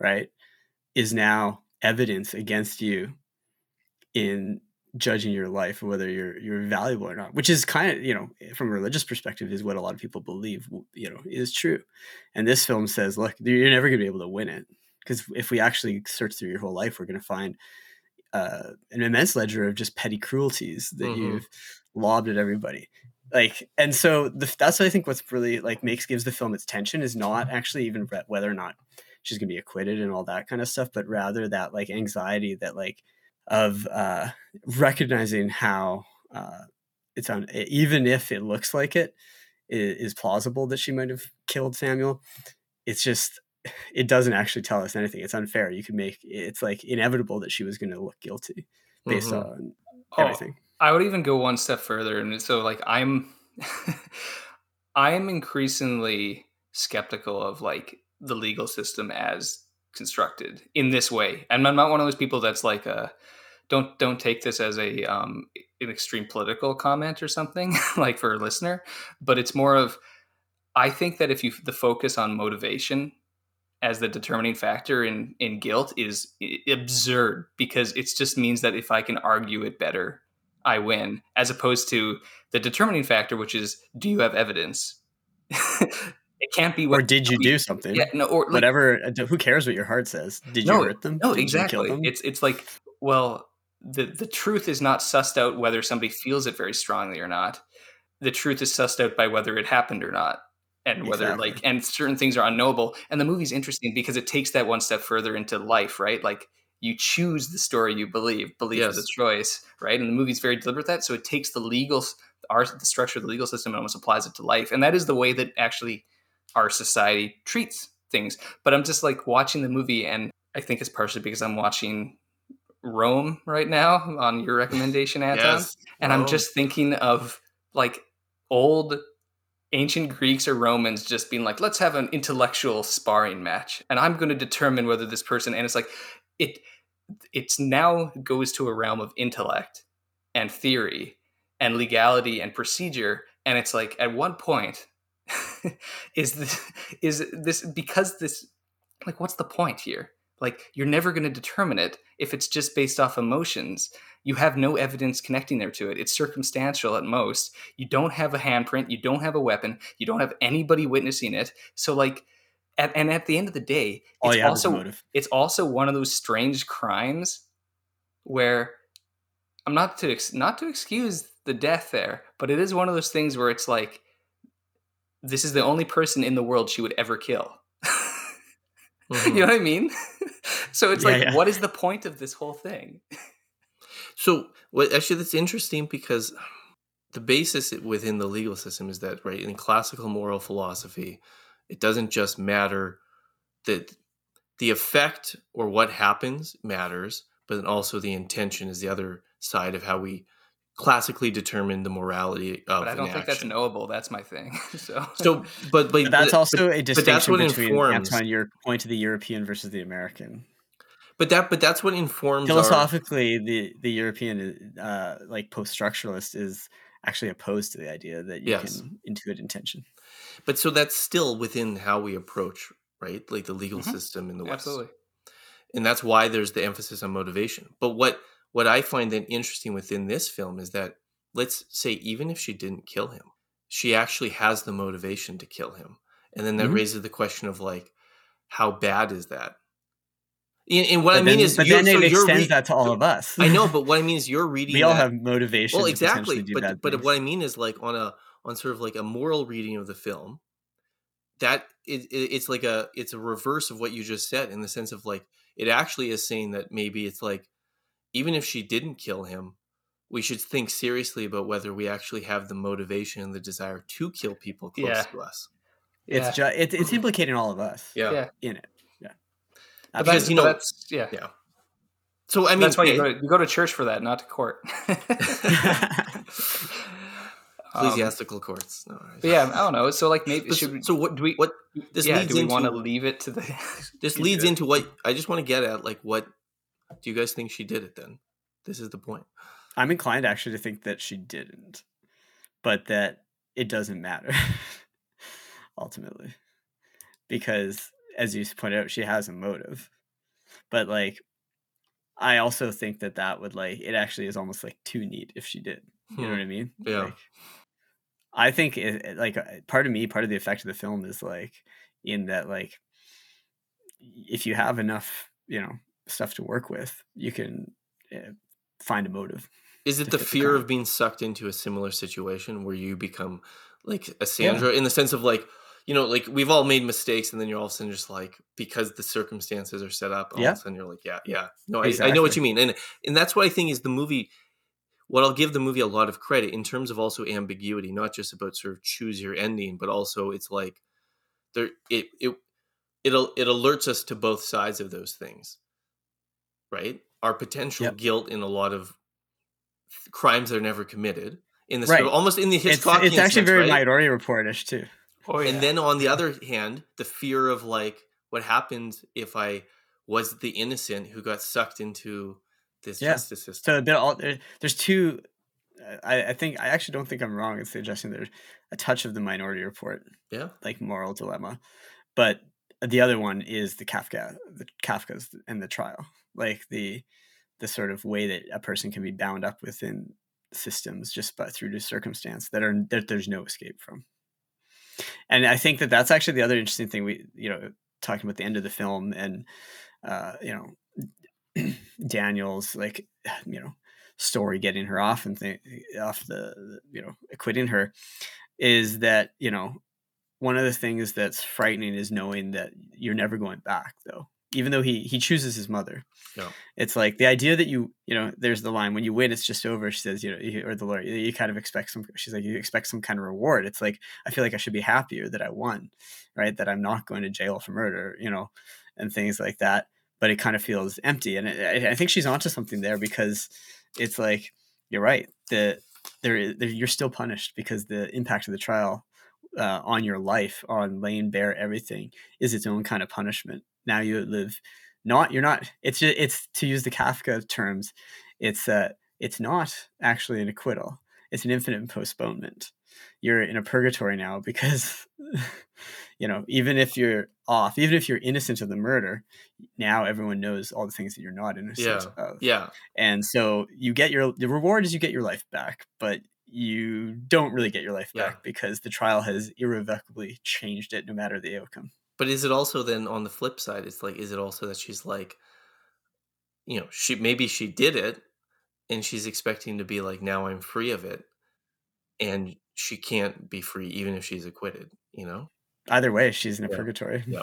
right? Is now evidence against you in judging your life or whether you're you're valuable or not which is kind of you know from a religious perspective is what a lot of people believe you know is true. And this film says look you're never going to be able to win it. Because if we actually search through your whole life we're going to find uh, an immense ledger of just petty cruelties that Mhm. you've lobbed at everybody. Like and so the, that's what i think what's really like makes gives the film its tension is not actually even whether or not she's going to be acquitted and all that kind of stuff but rather that like anxiety that like of uh recognizing how uh it's on even if it looks like it i- is plausible that she might have killed samuel it's just it doesn't actually tell us anything. It's unfair. You can make it's like inevitable that she was going to look guilty based Mhm. on Oh, everything. I would even go one step further, and so like I'm, I'm increasingly skeptical of like the legal system as constructed in this way, and I'm not one of those people that's like a don't don't take this as a um an extreme political comment or something like for a listener, but it's more of I think that if you the focus on motivation as the determining factor in in guilt is absurd because it just means that if I can argue it better, I win, as opposed to the determining factor, which is do you have evidence? it can't be what or did you do something Yeah, no, or like, whatever uh, who cares what your heart says did you no, hurt them No, did exactly. you kill them It's it's like well, the the truth is not sussed out whether somebody feels it very strongly or not. The truth is sussed out by whether it happened or not, and whether Exactly. like and certain things are unknowable. And the movie's interesting because it takes that one step further into life, right? Like you choose the story you believe. Belief is a choice, right? And the movie's very deliberate with that. So it takes the legal our the structure of the legal system and almost applies it to life. And that is the way that actually our society treats things. But I'm just like watching the movie, and I think it's partially because I'm watching Rome right now on your recommendation, Anton. Yes, and I'm just thinking of like old ancient Greeks or Romans just being like, let's have an intellectual sparring match. And I'm going to determine whether this person, and it's like, it, it's now goes to a realm of intellect and theory and legality and procedure. And it's like, at one point, is this, is this, because this, like, what's the point here? Like, you're never going to determine it if it's just based off emotions. You have no evidence connecting there to it. It's circumstantial at most. You don't have a handprint. You don't have a weapon. You don't have anybody witnessing it. So, like, at, and at the end of the day, it's you have is also motive. it's also one of those strange crimes where I'm not to ex- not to excuse the death there, but it is one of those things where it's like this is the only person in the world she would ever kill. Mhm. you know what I mean? so it's Yeah, like, yeah. what is the point of this whole thing? So, what actually that's interesting because the basis within the legal system is that right in classical moral philosophy, it doesn't just matter that the effect or what happens matters, but then also the intention is the other side of how we classically determine the morality of But I don't an think that's knowable. That's my thing. so, So, but but, But that's but- also a distinction but distinction that's what between informs. Anton, your point to the European versus the American. But that but that's what informs our- Philosophically, the the European, uh, like post structuralist, is actually opposed to the idea that you Yes. can intuit intention. But so that's still within how we approach, right? Like the legal Mhm. system in the West. Absolutely. And that's why there's the emphasis on motivation. But what what I find then interesting within this film is that let's say even if she didn't kill him, she actually has the motivation to kill him. And then that Mhm. raises the question of like, how bad is that? And, and what But I mean then- is, but you're- then so it extends read- that to all so- of us. I know, but what I mean is, you're reading. we all that- have motivation. well exactly but but things. what i mean is like on a on sort of like a moral reading of the film that it, it, it's like a it's a reverse of what you just said in the sense of like it actually is saying that maybe it's like even if she didn't kill him we should think seriously about whether we actually have the motivation and the desire to kill people close Yeah. to us It's just it, it's implicating all of us. Yeah. Yeah. in it. Yeah, But Because, you know- that's yeah. yeah so i mean that's why you okay, go, to, you go to church for that, not to court. Um, ecclesiastical courts no, but yeah, I don't know. So like maybe should we, so what do we what this yeah, leads do we want to leave it to the this leads into what i just want to get at like what do you guys think she did it then this is the point I'm inclined actually to think that she didn't, but that it doesn't matter ultimately, because as you pointed out, she has a motive. But like, I also think that that would like it actually is almost like too neat if she did. You know Hmm. what I mean? Yeah. Like, I think it, it- like uh, part of me, part of the effect of the film is like in that like if you have enough, you know, stuff to work with, you can uh, find a motive. Is it the fit the fear of being sucked into a similar situation where you become like a Sandra in the sense of like, you know, like we've all made mistakes and then you're all of a sudden just like, because the circumstances are set up, all Yeah. of a sudden you're like, yeah, yeah. No, I, I know what you mean. And and that's what I think is the movie what I'll give the movie a lot of credit in terms of also ambiguity, not just about sort of choose your ending, but also it's like there it it it'll it alerts us to both sides of those things. Right? Our potential Yep. guilt in a lot of crimes that are never committed in the Right. sort almost in the It's, Hitchcockian it's actually sense, very right? Minority Reportish too. Oh yeah. And then on the other hand, the fear of like what happens if I was the innocent who got sucked into this Yeah. justice system. So there all there, there's two. uh, I, I think I actually don't think I'm wrong in suggesting there's a touch of the Minority Report, yeah. like moral dilemma, but the other one is the Kafka, the Kafka's and the trial, like the the sort of way that a person can be bound up within systems just by through the circumstance that are that there's no escape from. And I think that that's actually the other interesting thing we you know talking about the end of the film and uh, you know Daniel's like you know story getting her off and th- off the you know acquitting her is that you know one of the things that's frightening is knowing that you're never going back though even though he he chooses his mother. Yeah. it's like the idea that you you know there's the line when you win it's just over she says you know or the lawyer you kind of expect some she's like you expect some kind of reward. It's like i feel like i should be happier that i won right? That i'm not going to jail for murder you know and things like that. But it kind of feels empty and I, I think she's onto something there because it's like you're right the there, is- there you're still punished because the impact of the trial uh, on your life on laying bare everything is its own kind of punishment now you live not you're not it's just, it's to use the kafka terms it's uh it's not actually an acquittal it's an infinite postponement you're in a purgatory now because you know even if you're off even if you're innocent of the murder now everyone knows all the things that you're not innocent Yeah. of Yeah. and so you get your the reward is you get your life back but you don't really get your life Yeah. back because the trial has irrevocably changed it no matter the outcome But is it also then on the flip side? It's like, is it also that she's like, you know, she maybe she did it, and she's expecting to be like, now I'm free of it, and she can't be free even if she's acquitted. You know. either way she's in a Yeah. purgatory Yeah.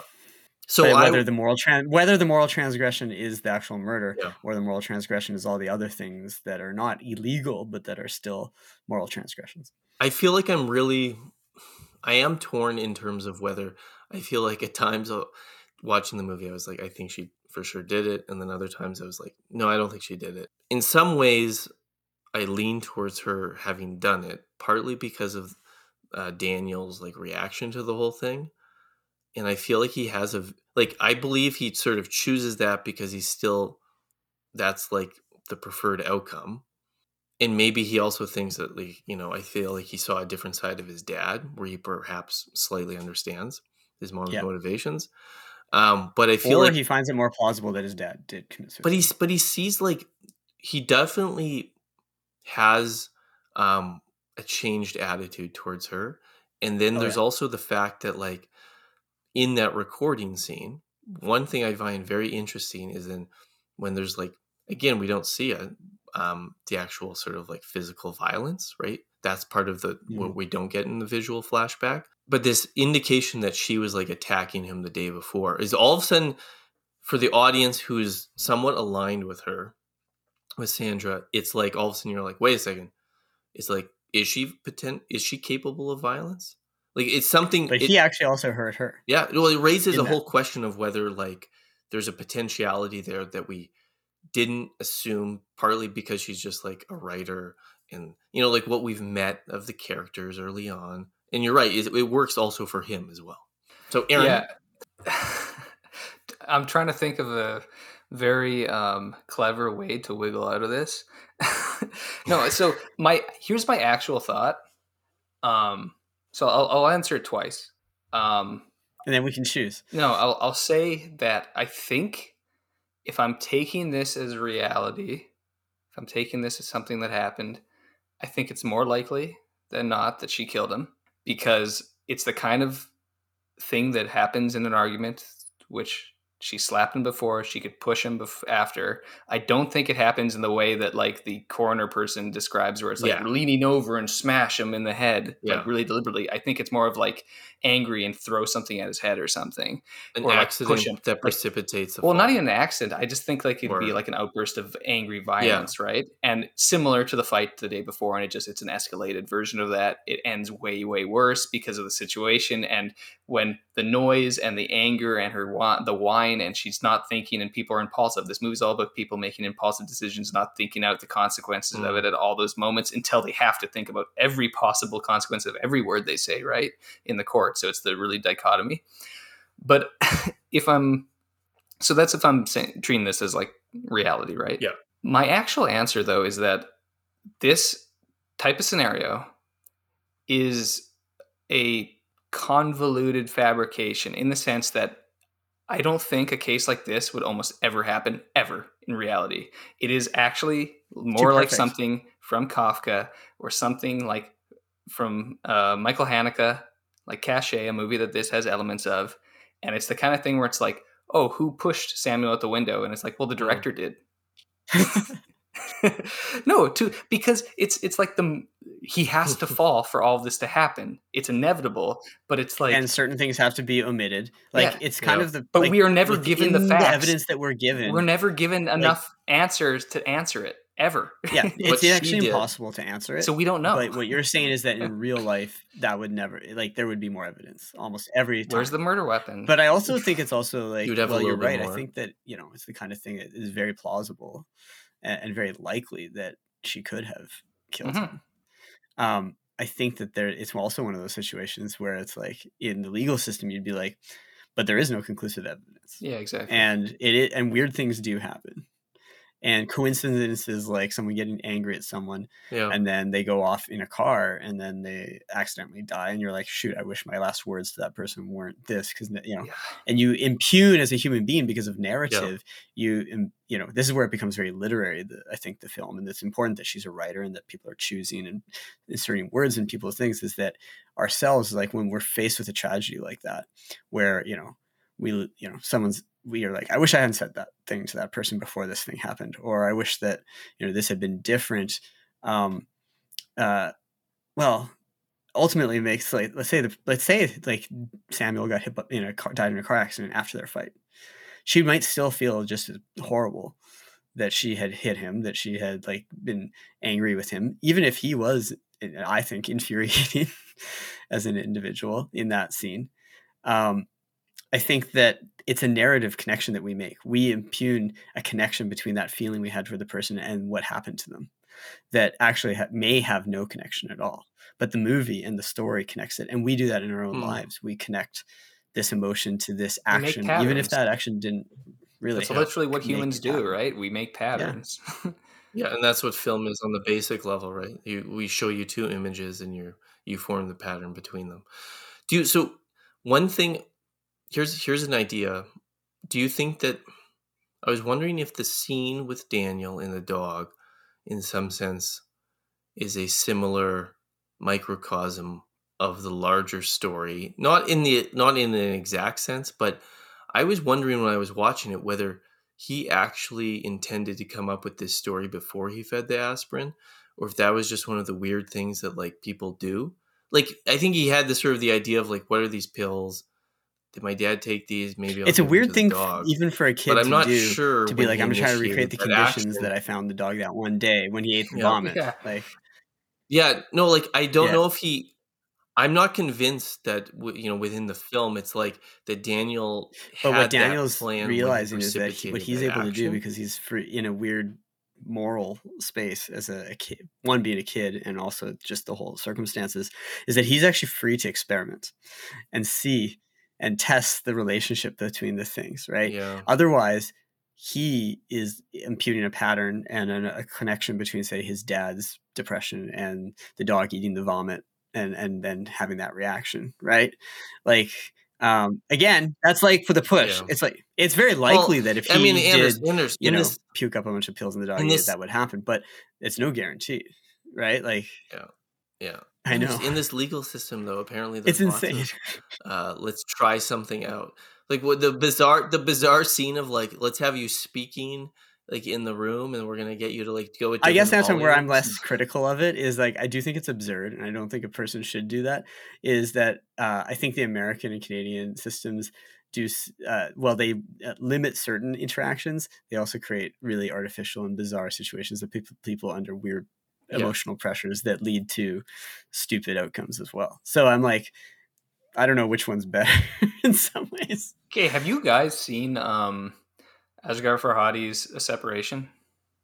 So I whether the moral tran- whether the moral transgression is the actual murder Yeah. or the moral transgression is all the other things that are not illegal but that are still moral transgressions I feel like I'm really, I am torn in terms of whether I feel like at times uh, watching the movie, I was like, I think she for sure did it. And then other times I was like, no, I don't think she did it. In some ways, I lean towards her having done it, partly because of uh, Daniel's like reaction to the whole thing. And I feel like he has a, like, I believe he sort of chooses that because he's still, that's like the preferred outcome and maybe he also thinks that like you know i feel like he saw a different side of his dad where he perhaps slightly understands his mom's Yeah. motivations um but i feel or like he finds it more plausible that his dad did commit suicide. but he's but he sees like he definitely has um a changed attitude towards her and then Oh, there's yeah. also the fact that like in that recording scene one thing i find very interesting is in when there's like again we don't see a um the actual sort of like physical violence right? That's part of the what we don't get in the visual flashback. But this indication that she was like attacking him the day before is all of a sudden for the audience who is somewhat aligned with her with sandra it's like all of a sudden you're like wait a second. It's like is she potent is she capable of violence like it's something but it- he actually also hurt her. yeah, well, it raises a that. whole question of whether like there's a potentiality there that we didn't assume, partly because she's just like a writer, and you know, like what we've met of the characters early on. And you're right; it, it works also for him as well. So, Aaron, Yeah. I'm trying to think of a very um, clever way to wiggle out of this. no, so my here's my actual thought. Um, so I'll, I'll answer it twice. Um, And then we can choose. no, I'll, I'll say that I think if I'm taking this as reality, if I'm taking this as something that happened, I think it's more likely than not that she killed him because it's the kind of thing that happens in an argument, which she slapped him before, she could push him bef- after. I don't think it happens in the way that like the coroner person describes, where it's like Yeah. leaning over and smash him in the head, Yeah. like really deliberately. I think it's more of like angry and throw something at his head or something. an or, like, accident push him. that Like, precipitates well, not even an accident. I just think like it'd be like an outburst of angry violence, right? And similar to the fight the day before, and it just it's an escalated version of that. It ends way way worse because of the situation and when the noise and the anger and her wa- the wine and she's not thinking and people are impulsive. This movie's all about people making impulsive decisions, not thinking out the consequences of Mm. it at all those moments until they have to think about every possible consequence of every word they say, right? In the court. So it's the really dichotomy. But if I'm so that's if I'm saying, treating this as like reality, right? Yeah. My actual answer though is that this type of scenario is a convoluted fabrication in the sense that I don't think a case like this would almost ever happen ever in reality. It is actually more like something from Kafka or something like from uh, Michael Haneke, like Cache, a movie that this has elements of. And it's the kind of thing where it's like, oh, who pushed Samuel out the window? And it's like, well, the director did. no, to because it's it's like the he has to fall for all of this to happen. It's inevitable, but it's like and certain things have to be omitted. Like Yeah. it's kind Yeah. of the But like, we are never given the facts. evidence that we're given. we're never given enough answers to answer it ever. yeah, it's actually impossible to answer it. so we don't know. But what you're saying is that in real life, that would never like there would be more evidence almost every time. Where's the murder weapon? But I also think it's also like a well, you're right. I think that you know it's the kind of thing that is very plausible and, and very likely that she could have killed Mhm. him. Um, I think that there it's also one of those situations where it's like in the legal system you'd be like, but there is no conclusive evidence, yeah, exactly. and it i- and weird things do happen. And coincidences like someone getting angry at someone yeah, and then they go off in a car and then they accidentally die and you're like shoot i wish my last words to that person weren't this because you know Yeah. and you impugn as a human being because of narrative you im- you know this is where it becomes very literary the, i think the film and it's important that she's a writer and that people are choosing and inserting words in people's things is that ourselves like when we're faced with a tragedy like that where you know we you know someone's we are like i wish i hadn't said that thing to that person before this thing happened or i wish that you know this had been different. Um uh well ultimately makes like let's say the let's say like samuel got hit a car died in a car accident after their fight. She might still feel just horrible that she had hit him that she had like been angry with him even if he was i think infuriating as an individual in that scene. Um I think that it's a narrative connection that we make. We impugn a connection between that feeling we had for the person and what happened to them that actually ha- may have no connection at all. But the movie and the story connects it. And we do that in our own Hmm. lives. We connect this emotion to this action, even if that action didn't really. That's literally what humans do, pattern. right? We make patterns. Yeah, and that's what film is on the basic level, right? You, we show you two images, and you you form the pattern between them. Do you? So one thing here's here's an idea. Do you think that I was wondering if the scene with Daniel and the dog, in some sense, is a similar microcosm of the larger story. Not in the not in an exact sense, but I was wondering when I was watching it whether he actually intended to come up with this story before he fed the aspirin, or if that was just one of the weird things that like people do. Like I think he had this sort of the idea of like, what are these pills? Did my dad take these? Maybe I'll it's a weird thing, dog. even for a kid but I'm to not do, sure to be like, I'm trying to recreate the conditions action. that I found the dog that one day when he ate the Yeah. vomit. Yeah. Like, Yeah, no, like I don't Yeah. know if he. I'm not convinced that you know within the film it's like that Daniel. but what Daniel's realizing is that he, what he's that able to do because he's free in a weird moral space as a, a kid, one being a kid, and also just the whole circumstances, is that he's actually free to experiment and see and test the relationship between the things, right? Yeah. Otherwise, he is imputing a pattern and a, a connection between, say, his dad's depression and the dog eating the vomit and and then having that reaction, right? Like um again, that's like for the push. Yeah. It's like it's very Well, likely that if he I mean, Anders, did, Anders, you know, this, puke up a bunch of pills in the dog in this- that would happen, but it's no guarantee, right? Like yeah, yeah. I know. In this legal system, though, apparently it's insane. of uh, let's try something out. Like what the bizarre, the bizarre scene of like let's have you speaking like in the room, and we're gonna get you to like go. I guess that's where I'm less critical of it is like I do think it's absurd, and I don't think a person should do that. Is that uh, I think the American and Canadian systems do uh, well. They uh, limit certain interactions. They also create really artificial and bizarre situations that people people under weird Yeah. emotional pressures that lead to stupid outcomes as well. So I'm like, I don't know which one's better in some ways. Okay, have you guys seen um Asghar Farhadi's A Separation?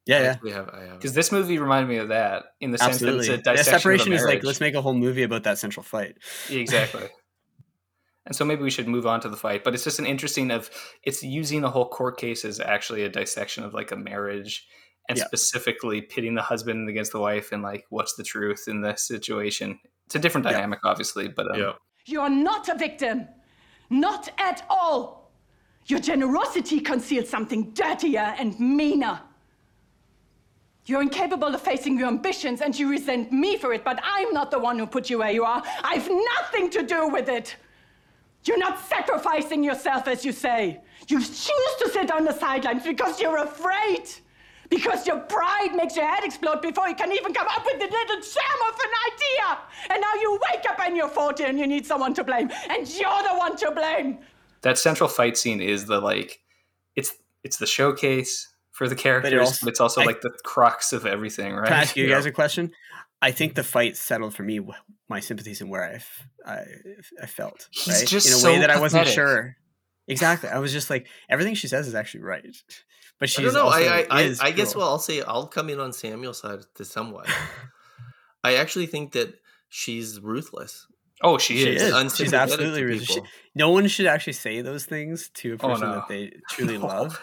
Yeah, I yeah. actually have, Because this movie reminded me of that in the sense Absolutely. that it's a That dissection separation of a is like let's make a whole movie about that central fight. exactly. and so maybe we should move on to the fight, but it's just an interesting of it's using a whole court case as actually a dissection of like a marriage and Yeah. specifically pitting the husband against the wife and like what's the truth in the situation. It's a different Yeah. dynamic, obviously, but um, Yeah. You are not a victim. Not at all. Your generosity conceals something dirtier and meaner. You're incapable of facing your ambitions and you resent me for it, but I'm not the one who put you where you are. I've nothing to do with it. You're not sacrificing yourself, as you say. You choose to sit on the sidelines because you're afraid. Because your pride makes your head explode before you can even come up with the little sham of an idea. And now you wake up and you're 40 and you need someone to blame. And you're the one to blame. that central fight scene is the like it's it's the showcase for the characters, but, also- it's also I- like the crux of everything, right? Can I ask you Yeah. guys a question? I think the fight settled for me my sympathies and where I, I, I felt. He's right? just in a so way that I wasn't sure. Exactly. I was just like everything she says is actually right, but she's I don't know. also I I, I, is I guess cruel. well, I'll say I'll come in on Samuel's side to somewhat. I actually think that she's ruthless. Oh, she, she is. is. She's absolutely ruthless. She- no one should actually say those things to a Oh, person no. that they truly No. love,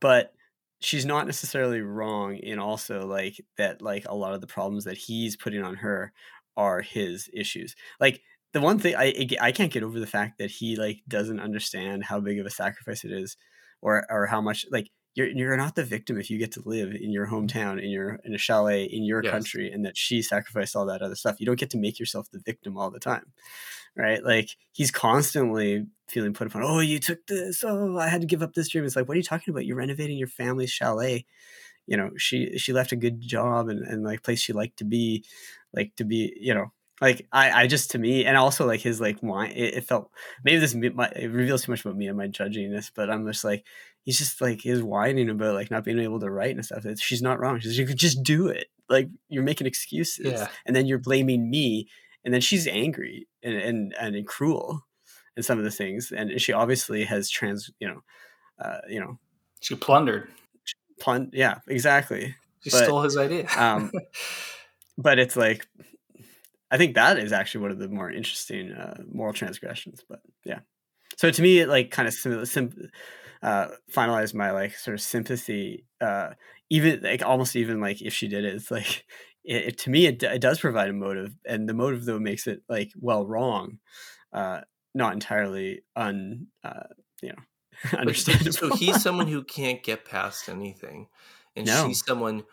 but she's not necessarily wrong in also like that like a lot of the problems that he's putting on her are his issues like the one thing I I can't get over the fact that he like doesn't understand how big of a sacrifice it is, or or how much like you're you're not the victim if you get to live in your hometown in your in a chalet in your Yes. country and that she sacrificed all that other stuff. You don't get to make yourself the victim all the time, right? Like he's constantly feeling put upon. Oh, you took this. Oh, I had to give up this dream. It's like what are you talking about? You're renovating your family's chalet. You know, she she left a good job and and like place she liked to be, like to be. You know, like I, I just to me and also like his like wine it, it felt maybe this might, it reveals too much about me and my judging this but i'm just like he's just like his whining about like not being able to write and stuff It's- she's not wrong she's you could just do it like you're making excuses Yeah. and then you're blaming me and then she's angry and and and cruel in some of the things and she obviously has trans you know uh you know She plundered. plun- yeah exactly She But, stole his idea. um but it's like i think that is actually one of the more interesting uh moral transgressions but yeah so to me it like kind of sim- sim- uh finalized my like sort of sympathy uh even like almost even like if she did it, it's like it, it- to me it, it does provide a motive, and the motive though makes it like well wrong, uh, not entirely un uh, you know understandable. So he's someone who can't get past anything, and No. she's someone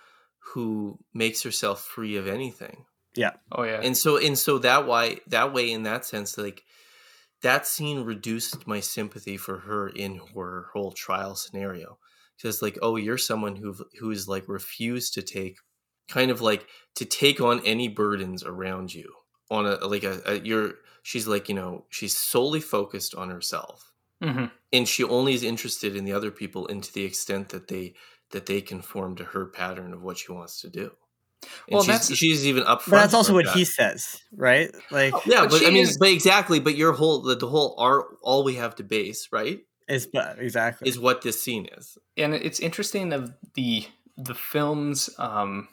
who makes herself free of anything. Yeah, Oh yeah. And so and so that why that way in that sense, like that scene reduced my sympathy for her in her whole trial scenario. Because like, oh, you're someone who who is like refused to take kind of like to take on any burdens around you on a like a, a you're she's like you know she's solely focused on herself hmm and she only is interested in the other people and to the extent that they that they conform to her pattern of what she wants to do and Well, she's, that's- she's even up but that's also what that. he says, right? Like yeah But but, i mean is- but exactly but your whole the, the whole art all we have to base right Is but exactly is what this scene is and it's interesting of the the film's um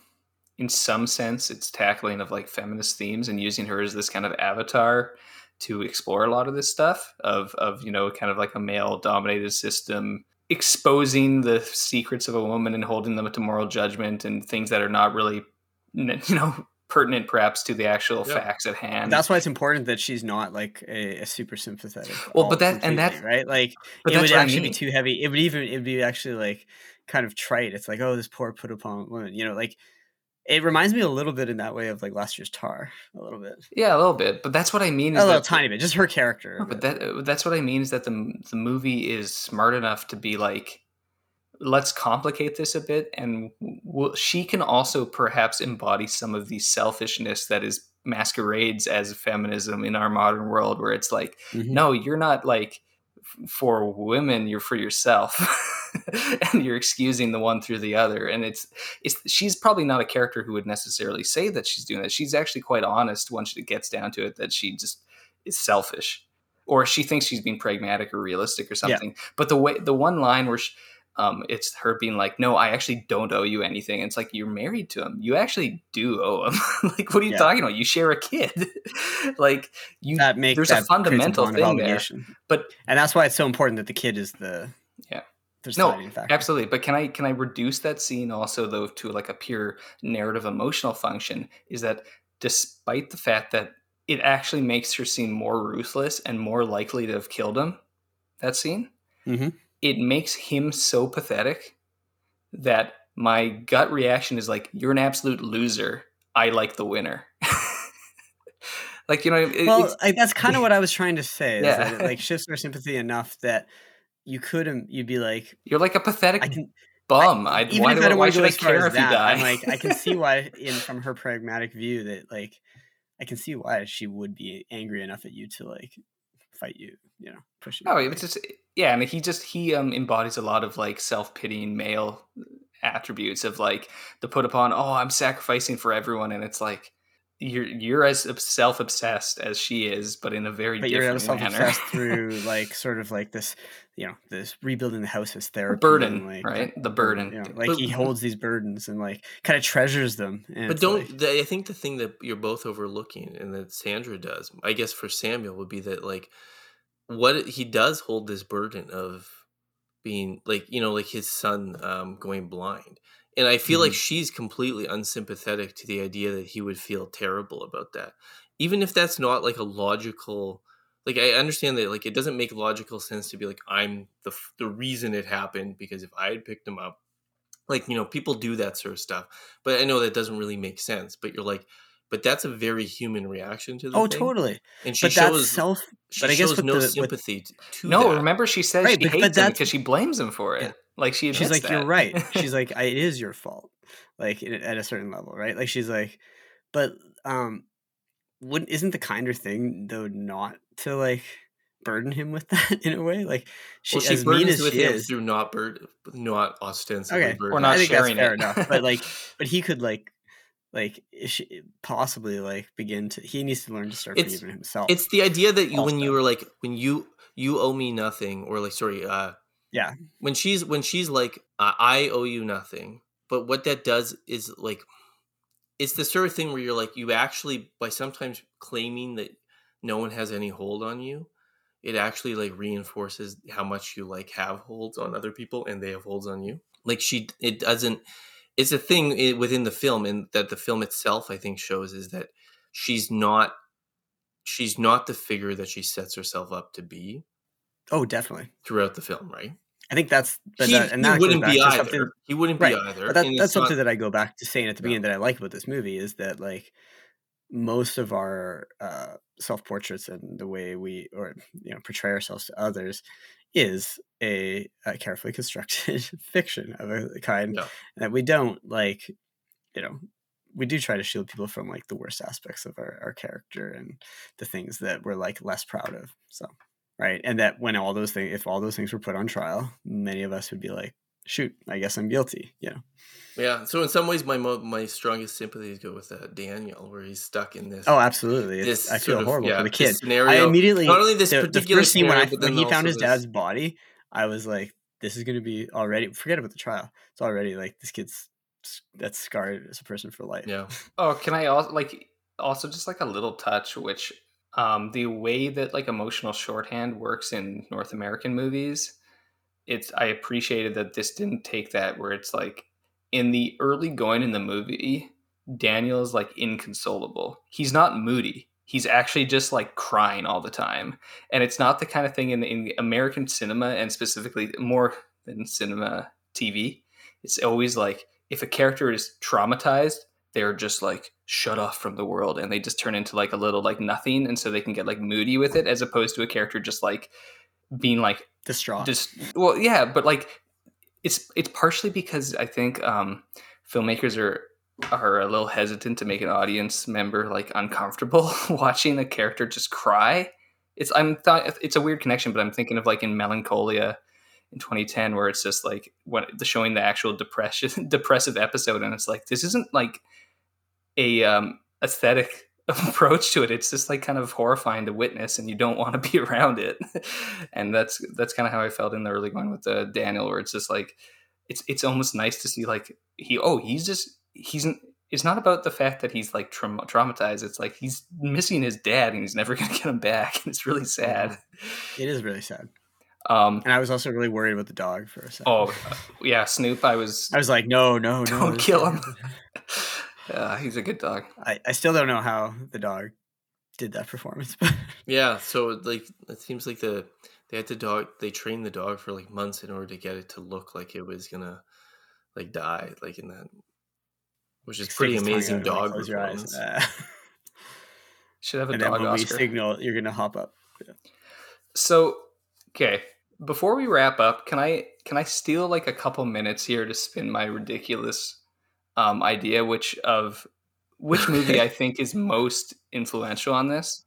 in some sense its tackling of like feminist themes and using her as this kind of avatar to explore a lot of this stuff of of you know kind of like a male dominated system exposing the secrets of a woman and holding them to moral judgment and things that are not really n- you know pertinent perhaps to the actual Yeah. facts at hand that's why it's important that she's not like a, a super sympathetic. Well, but that- and that right. Like but it would what I actually mean. be too heavy. It would even it would be actually like kind of trite. It's like oh, this poor put upon woman. You know, like it reminds me a little bit in that way of like last year's Tar, a little bit, yeah a little bit but that's what i mean a little tiny bit, just her character. No, but that uh, that's what I mean is that the the movie is smart enough to be like, let's complicate this a bit, and w- she can also perhaps embody some of the selfishness that is masquerades as feminism in our modern world, where it's like, Mhm. no, you're not like for women, you're for yourself. and you're excusing the one through the other and it's it's she's probably not a character who would necessarily say that she's doing that she's actually quite honest once it gets down to it that she just is selfish or she thinks she's being pragmatic or realistic or Yeah. something but the way the one line where she, um, it's her being like no i actually don't owe you anything and it's like you're married to him you actually do owe him like what are you Yeah. talking about you share a kid like you that makes there's that a fundamental thing there but and that's why it's so important that the kid is the Yeah. the no factor. absolutely but can i can i reduce that scene also though to like a pure narrative emotional function is that despite the fact that it actually makes her seem more ruthless and more likely to have killed him that scene Mhm. It makes him so pathetic that my gut reaction is like you're an absolute loser i like the winner like you know it- well, it's- like, that's kind of what I was trying to say. Yeah. it, like shifts our sympathy enough that you couldn't. You'd be like, you're like a pathetic I can. bum I, even why, if do I I, don't why should i care if you die I'm like, I can see why, in from her pragmatic view, that like, I can see why she would be angry enough at you to like fight you. You know. Oh, it's just yeah, and he just he um embodies a lot of like self pitying male attributes of like the put upon. Oh, I'm sacrificing for everyone, and it's like you're you're as self obsessed as she is, but in a very but you're different manner. self-obsessed through like sort of like this, you know, this rebuilding the house as therapy, burden, and, like, right? The burden. You know, like But- he holds these burdens and like kind of treasures them. And But don't like- the, I think the thing that you're both overlooking and that Sandra does, I guess for Samuel would be that like what he does hold this burden of being like you know like his son um going blind. And I feel like mm-hmm. she's completely unsympathetic to the idea that he would feel terrible about that. Even if that's not like a logical like I understand that like it doesn't make logical sense to be like I'm the the reason it happened because if I had picked him up like you know people do that sort of stuff but i know that doesn't really make sense but you're like but that's a very human reaction to the oh, thing. totally. and she but that's shows self. she But I guess shows with no the, sympathy t- to no, that. remember she says Right, she but- but hates him because she blames him for it. Yeah. Like she she's like, that. you're right. She's like, I, it is your fault. Like at at a certain level, right? Like she's like, but um, wouldn't isn't the kinder thing though not to like burden him with that in a way? Like she, well, she as mean as with she him is. through not bird not ostensibly Okay, burden. Or not I think that's sharing fair it. enough. But like, but he could like, like she, possibly like begin to. He needs to learn to start It's- forgiving himself. it's the idea that you when you were like when you you owe me nothing or like sorry uh yeah, when she's when she's like uh, i owe you nothing but what that does is like it's the sort of thing where you're like you actually by sometimes claiming that no one has any hold on you it actually like reinforces how much you like have holds on other people and they have holds on you like she it doesn't it's a thing within the film, and that the film itself, I think, shows is that she's not she's not the figure that she sets herself up to be Oh, definitely. throughout the film, right? I think that's but He- that, and that goes wouldn't be either. something- He wouldn't be right. either, But that, that's not- something that I go back to saying at the beginning that I like about this movie is that like most of our uh, self portraits and the way we or you know portray ourselves to others is a, a carefully constructed fiction of a kind Yeah. that we don't like you know we do try to shield people from like the worst aspects of our, our character and the things that we're like less proud of so right and that when all those things if all those things were put on trial many of us would be like shoot i guess i'm guilty you know Yeah. So in some ways, my mo- my strongest sympathies go with uh, Daniel, where he's stuck in this. Oh, absolutely. This I feel sort of- horrible yeah, for the kid. I Scenario. immediately not only this the, the particular first scene when, I, when he found his this- dad's body, I was like, "This is going to be already." Forget about the trial. It's already like this kid's that's scarred as a person for life. Yeah. Oh, can I also like also just like a little touch, which um the way that like emotional shorthand works in North American movies, it's I appreciated that this didn't take that where it's like in the early going in the movie, Daniel is like inconsolable. He's not moody. He's actually just like crying all the time. And it's not the kind of thing in, in American cinema and specifically more than cinema TV. It's always like if a character is traumatized, they're just like shut off from the world and they just turn into like a little like nothing and so they can get like moody with it as opposed to a character just like being like distraught. just well yeah but like it's it's partially because i think um filmmakers are are a little hesitant to make an audience member like uncomfortable watching a character just cry. It's i'm th- it's a weird connection but i'm thinking of like in melancholia in 2010 where it's just like when the showing the actual depression depressive episode and it's like this isn't like a um aesthetic approach to it it's just like kind of horrifying to witness and you don't want to be around it and that's that's kind of how i felt in the early one with the daniel where it's just like it's it's almost nice to see like he oh he's just he's it's not about the fact that he's like tra- traumatized it's like he's missing his dad and he's never gonna get him back and it's really sad It is really sad. um And I was also really worried about the dog for a second. oh yeah snoop i was I was like, no, no, no. don't this kill him uh, he's a good dog I, I still don't know how the dog did that performance, but Yeah, so like it seems like the they had the dog they trained the dog for like months in order to get it to look like it was gonna like die, like in that which is pretty amazing like, dog close your eyes. performance. Uh, should have a and then dog we Oscar. signal, you're gonna hop up. So, okay, before we wrap up, can I can I steal like a couple minutes here to spin my ridiculous um, idea, which of which movie I think is most influential on this,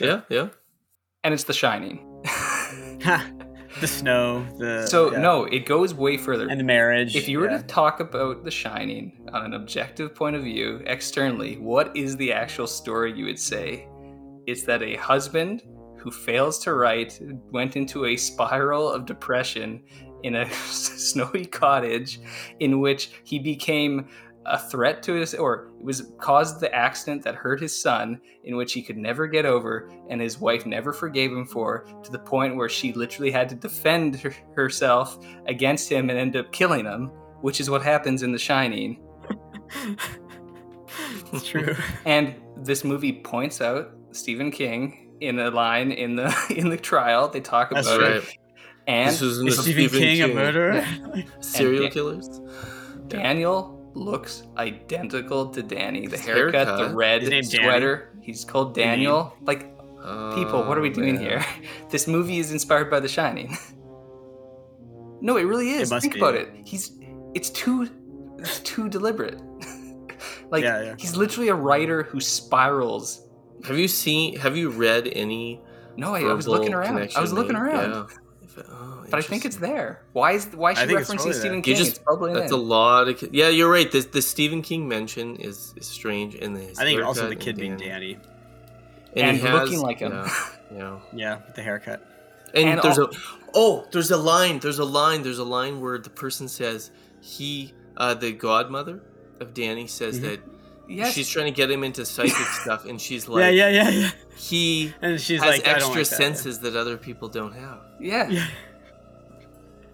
Yeah, yeah. and it's The Shining. the snow, the so yeah. no, it goes way further. and the marriage. if you were yeah. to talk about The Shining on an objective point of view, externally, what is the actual story you would say? It's that a husband who fails to write went into a spiral of depression in a snowy cottage in which he became a threat to his or it was caused the accident that hurt his son in which he could never get over and his wife never forgave him for to the point where she literally had to defend her- herself against him and end up killing him which is what happens in the shining it's true. and this movie points out Stephen King in a line in the in the trial they talk That's about right. It and This Is Stephen Stephen King, a King. murderer? Serial And- killers? Daniel looks identical to Danny. The His haircut, the red His name's Danny? sweater. He's called His name? Daniel. Like, oh, people, what are we Oh, doing man. here? This movie is inspired by The Shining. no, it really is. It must Think be. about it. He's it's too it's too deliberate. like Yeah, yeah. he's literally a writer who spirals. Have you seen have you read any No, I, I was looking around. I was looking made? around. Yeah. If it- oh, But I think it's there. Why is why is she referencing Stephen there. King? You just it's probably that's in. a lot of yeah you're right the, the Stephen King mention is, is strange and his I think also the kid being Danny. Danny. And he looking like him. yeah, yeah. Yeah, with the haircut. And, And there's al- a oh, there's a line. There's a line. There's a line where the person says he, uh, the godmother of Danny, says Mhm. that Yes. she's trying to get him into psychic stuff, and she's like, yeah, yeah, yeah, yeah. he And she's has like, I don't extra like that. senses that other people don't have. yeah. Yeah.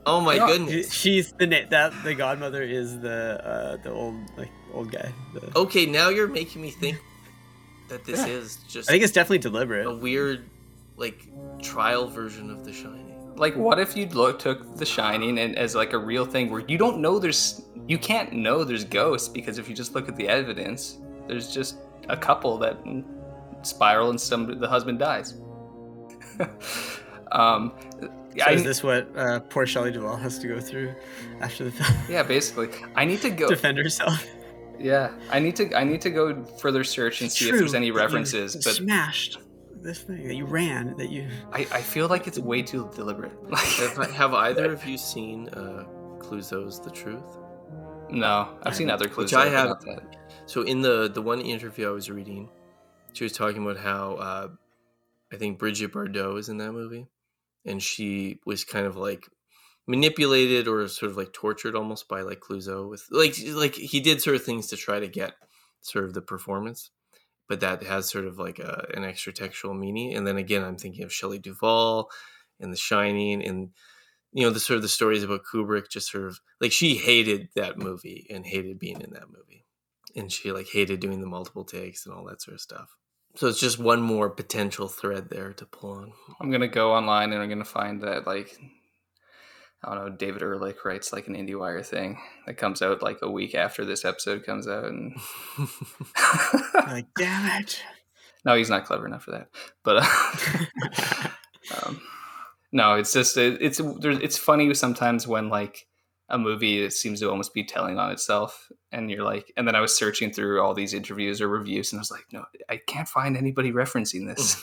Oh my Yeah, goodness. She's the na- that the godmother is the uh, the old like old guy. The- Okay, now you're making me think that this Yeah. is just I think it's definitely deliberate. a weird like trial version of The Shining. Like, what if you look took The Shining and as like a real thing where you don't know there's you can't know there's ghosts because if you just look at the evidence, there's just a couple that spiral and some the husband dies. um, So I- is this what uh, poor Shelley Duvall has to go through after the film? yeah, basically, I need to go Defend herself. Yeah, I need to I need to go further search and see if there's any references, but smashed this thing that you ran that you. I, I feel like it's way too deliberate. have, have either of you seen uh, Clouzot's The Truth? No, I've seen other clues. Which I have. that. So in the the one interview I was reading, she was talking about how uh, I think Brigitte Bardot is in that movie, and she was kind of like manipulated or sort of like tortured almost by like Clouzot with like like he did sort of things to try to get sort of the performance, but that has sort of like a, an extra textual meaning. And then again, I'm thinking of Shelley Duvall and The Shining and you know the sort of the stories about Kubrick just sort of like she hated that movie and hated being in that movie and she like hated doing the multiple takes and all that sort of stuff. So it's just one more potential thread there to pull on. I'm gonna go online and I'm gonna find that like I don't know, David Ehrlich writes like an IndieWire thing that comes out like a week after this episode comes out, and like, damn it! no, he's not clever enough for that. But uh, um, no, it's just it, it's it's funny sometimes when like a movie it seems to almost be telling on itself, and you're like, and then I was searching through all these interviews or reviews, and I was like, no, I can't find anybody referencing this.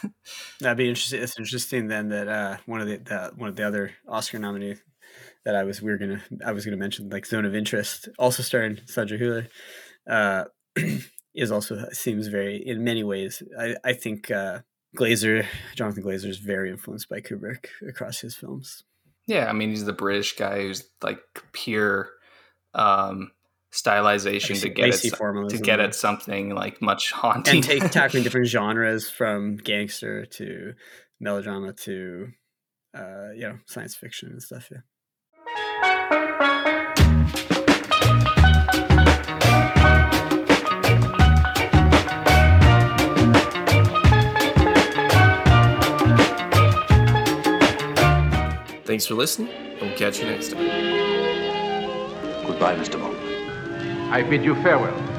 That'd be interesting. It's interesting then that uh, one of the, the one of the other Oscar nominees that I was we were gonna I was gonna mention like Zone of Interest, also starring Sandra Hüller, uh, is also seems very in many ways. I I think uh, Glazer Jonathan Glazer is very influenced by Kubrick across his films. Yeah, I mean he's the British guy who's like pure um stylization to get at, to get at something like much haunting. and take tackling different genres from gangster to melodrama to uh, you know science fiction and stuff. Yeah. Thanks for listening, and we'll catch you next time. Goodbye, Mr. Bond. I bid you farewell.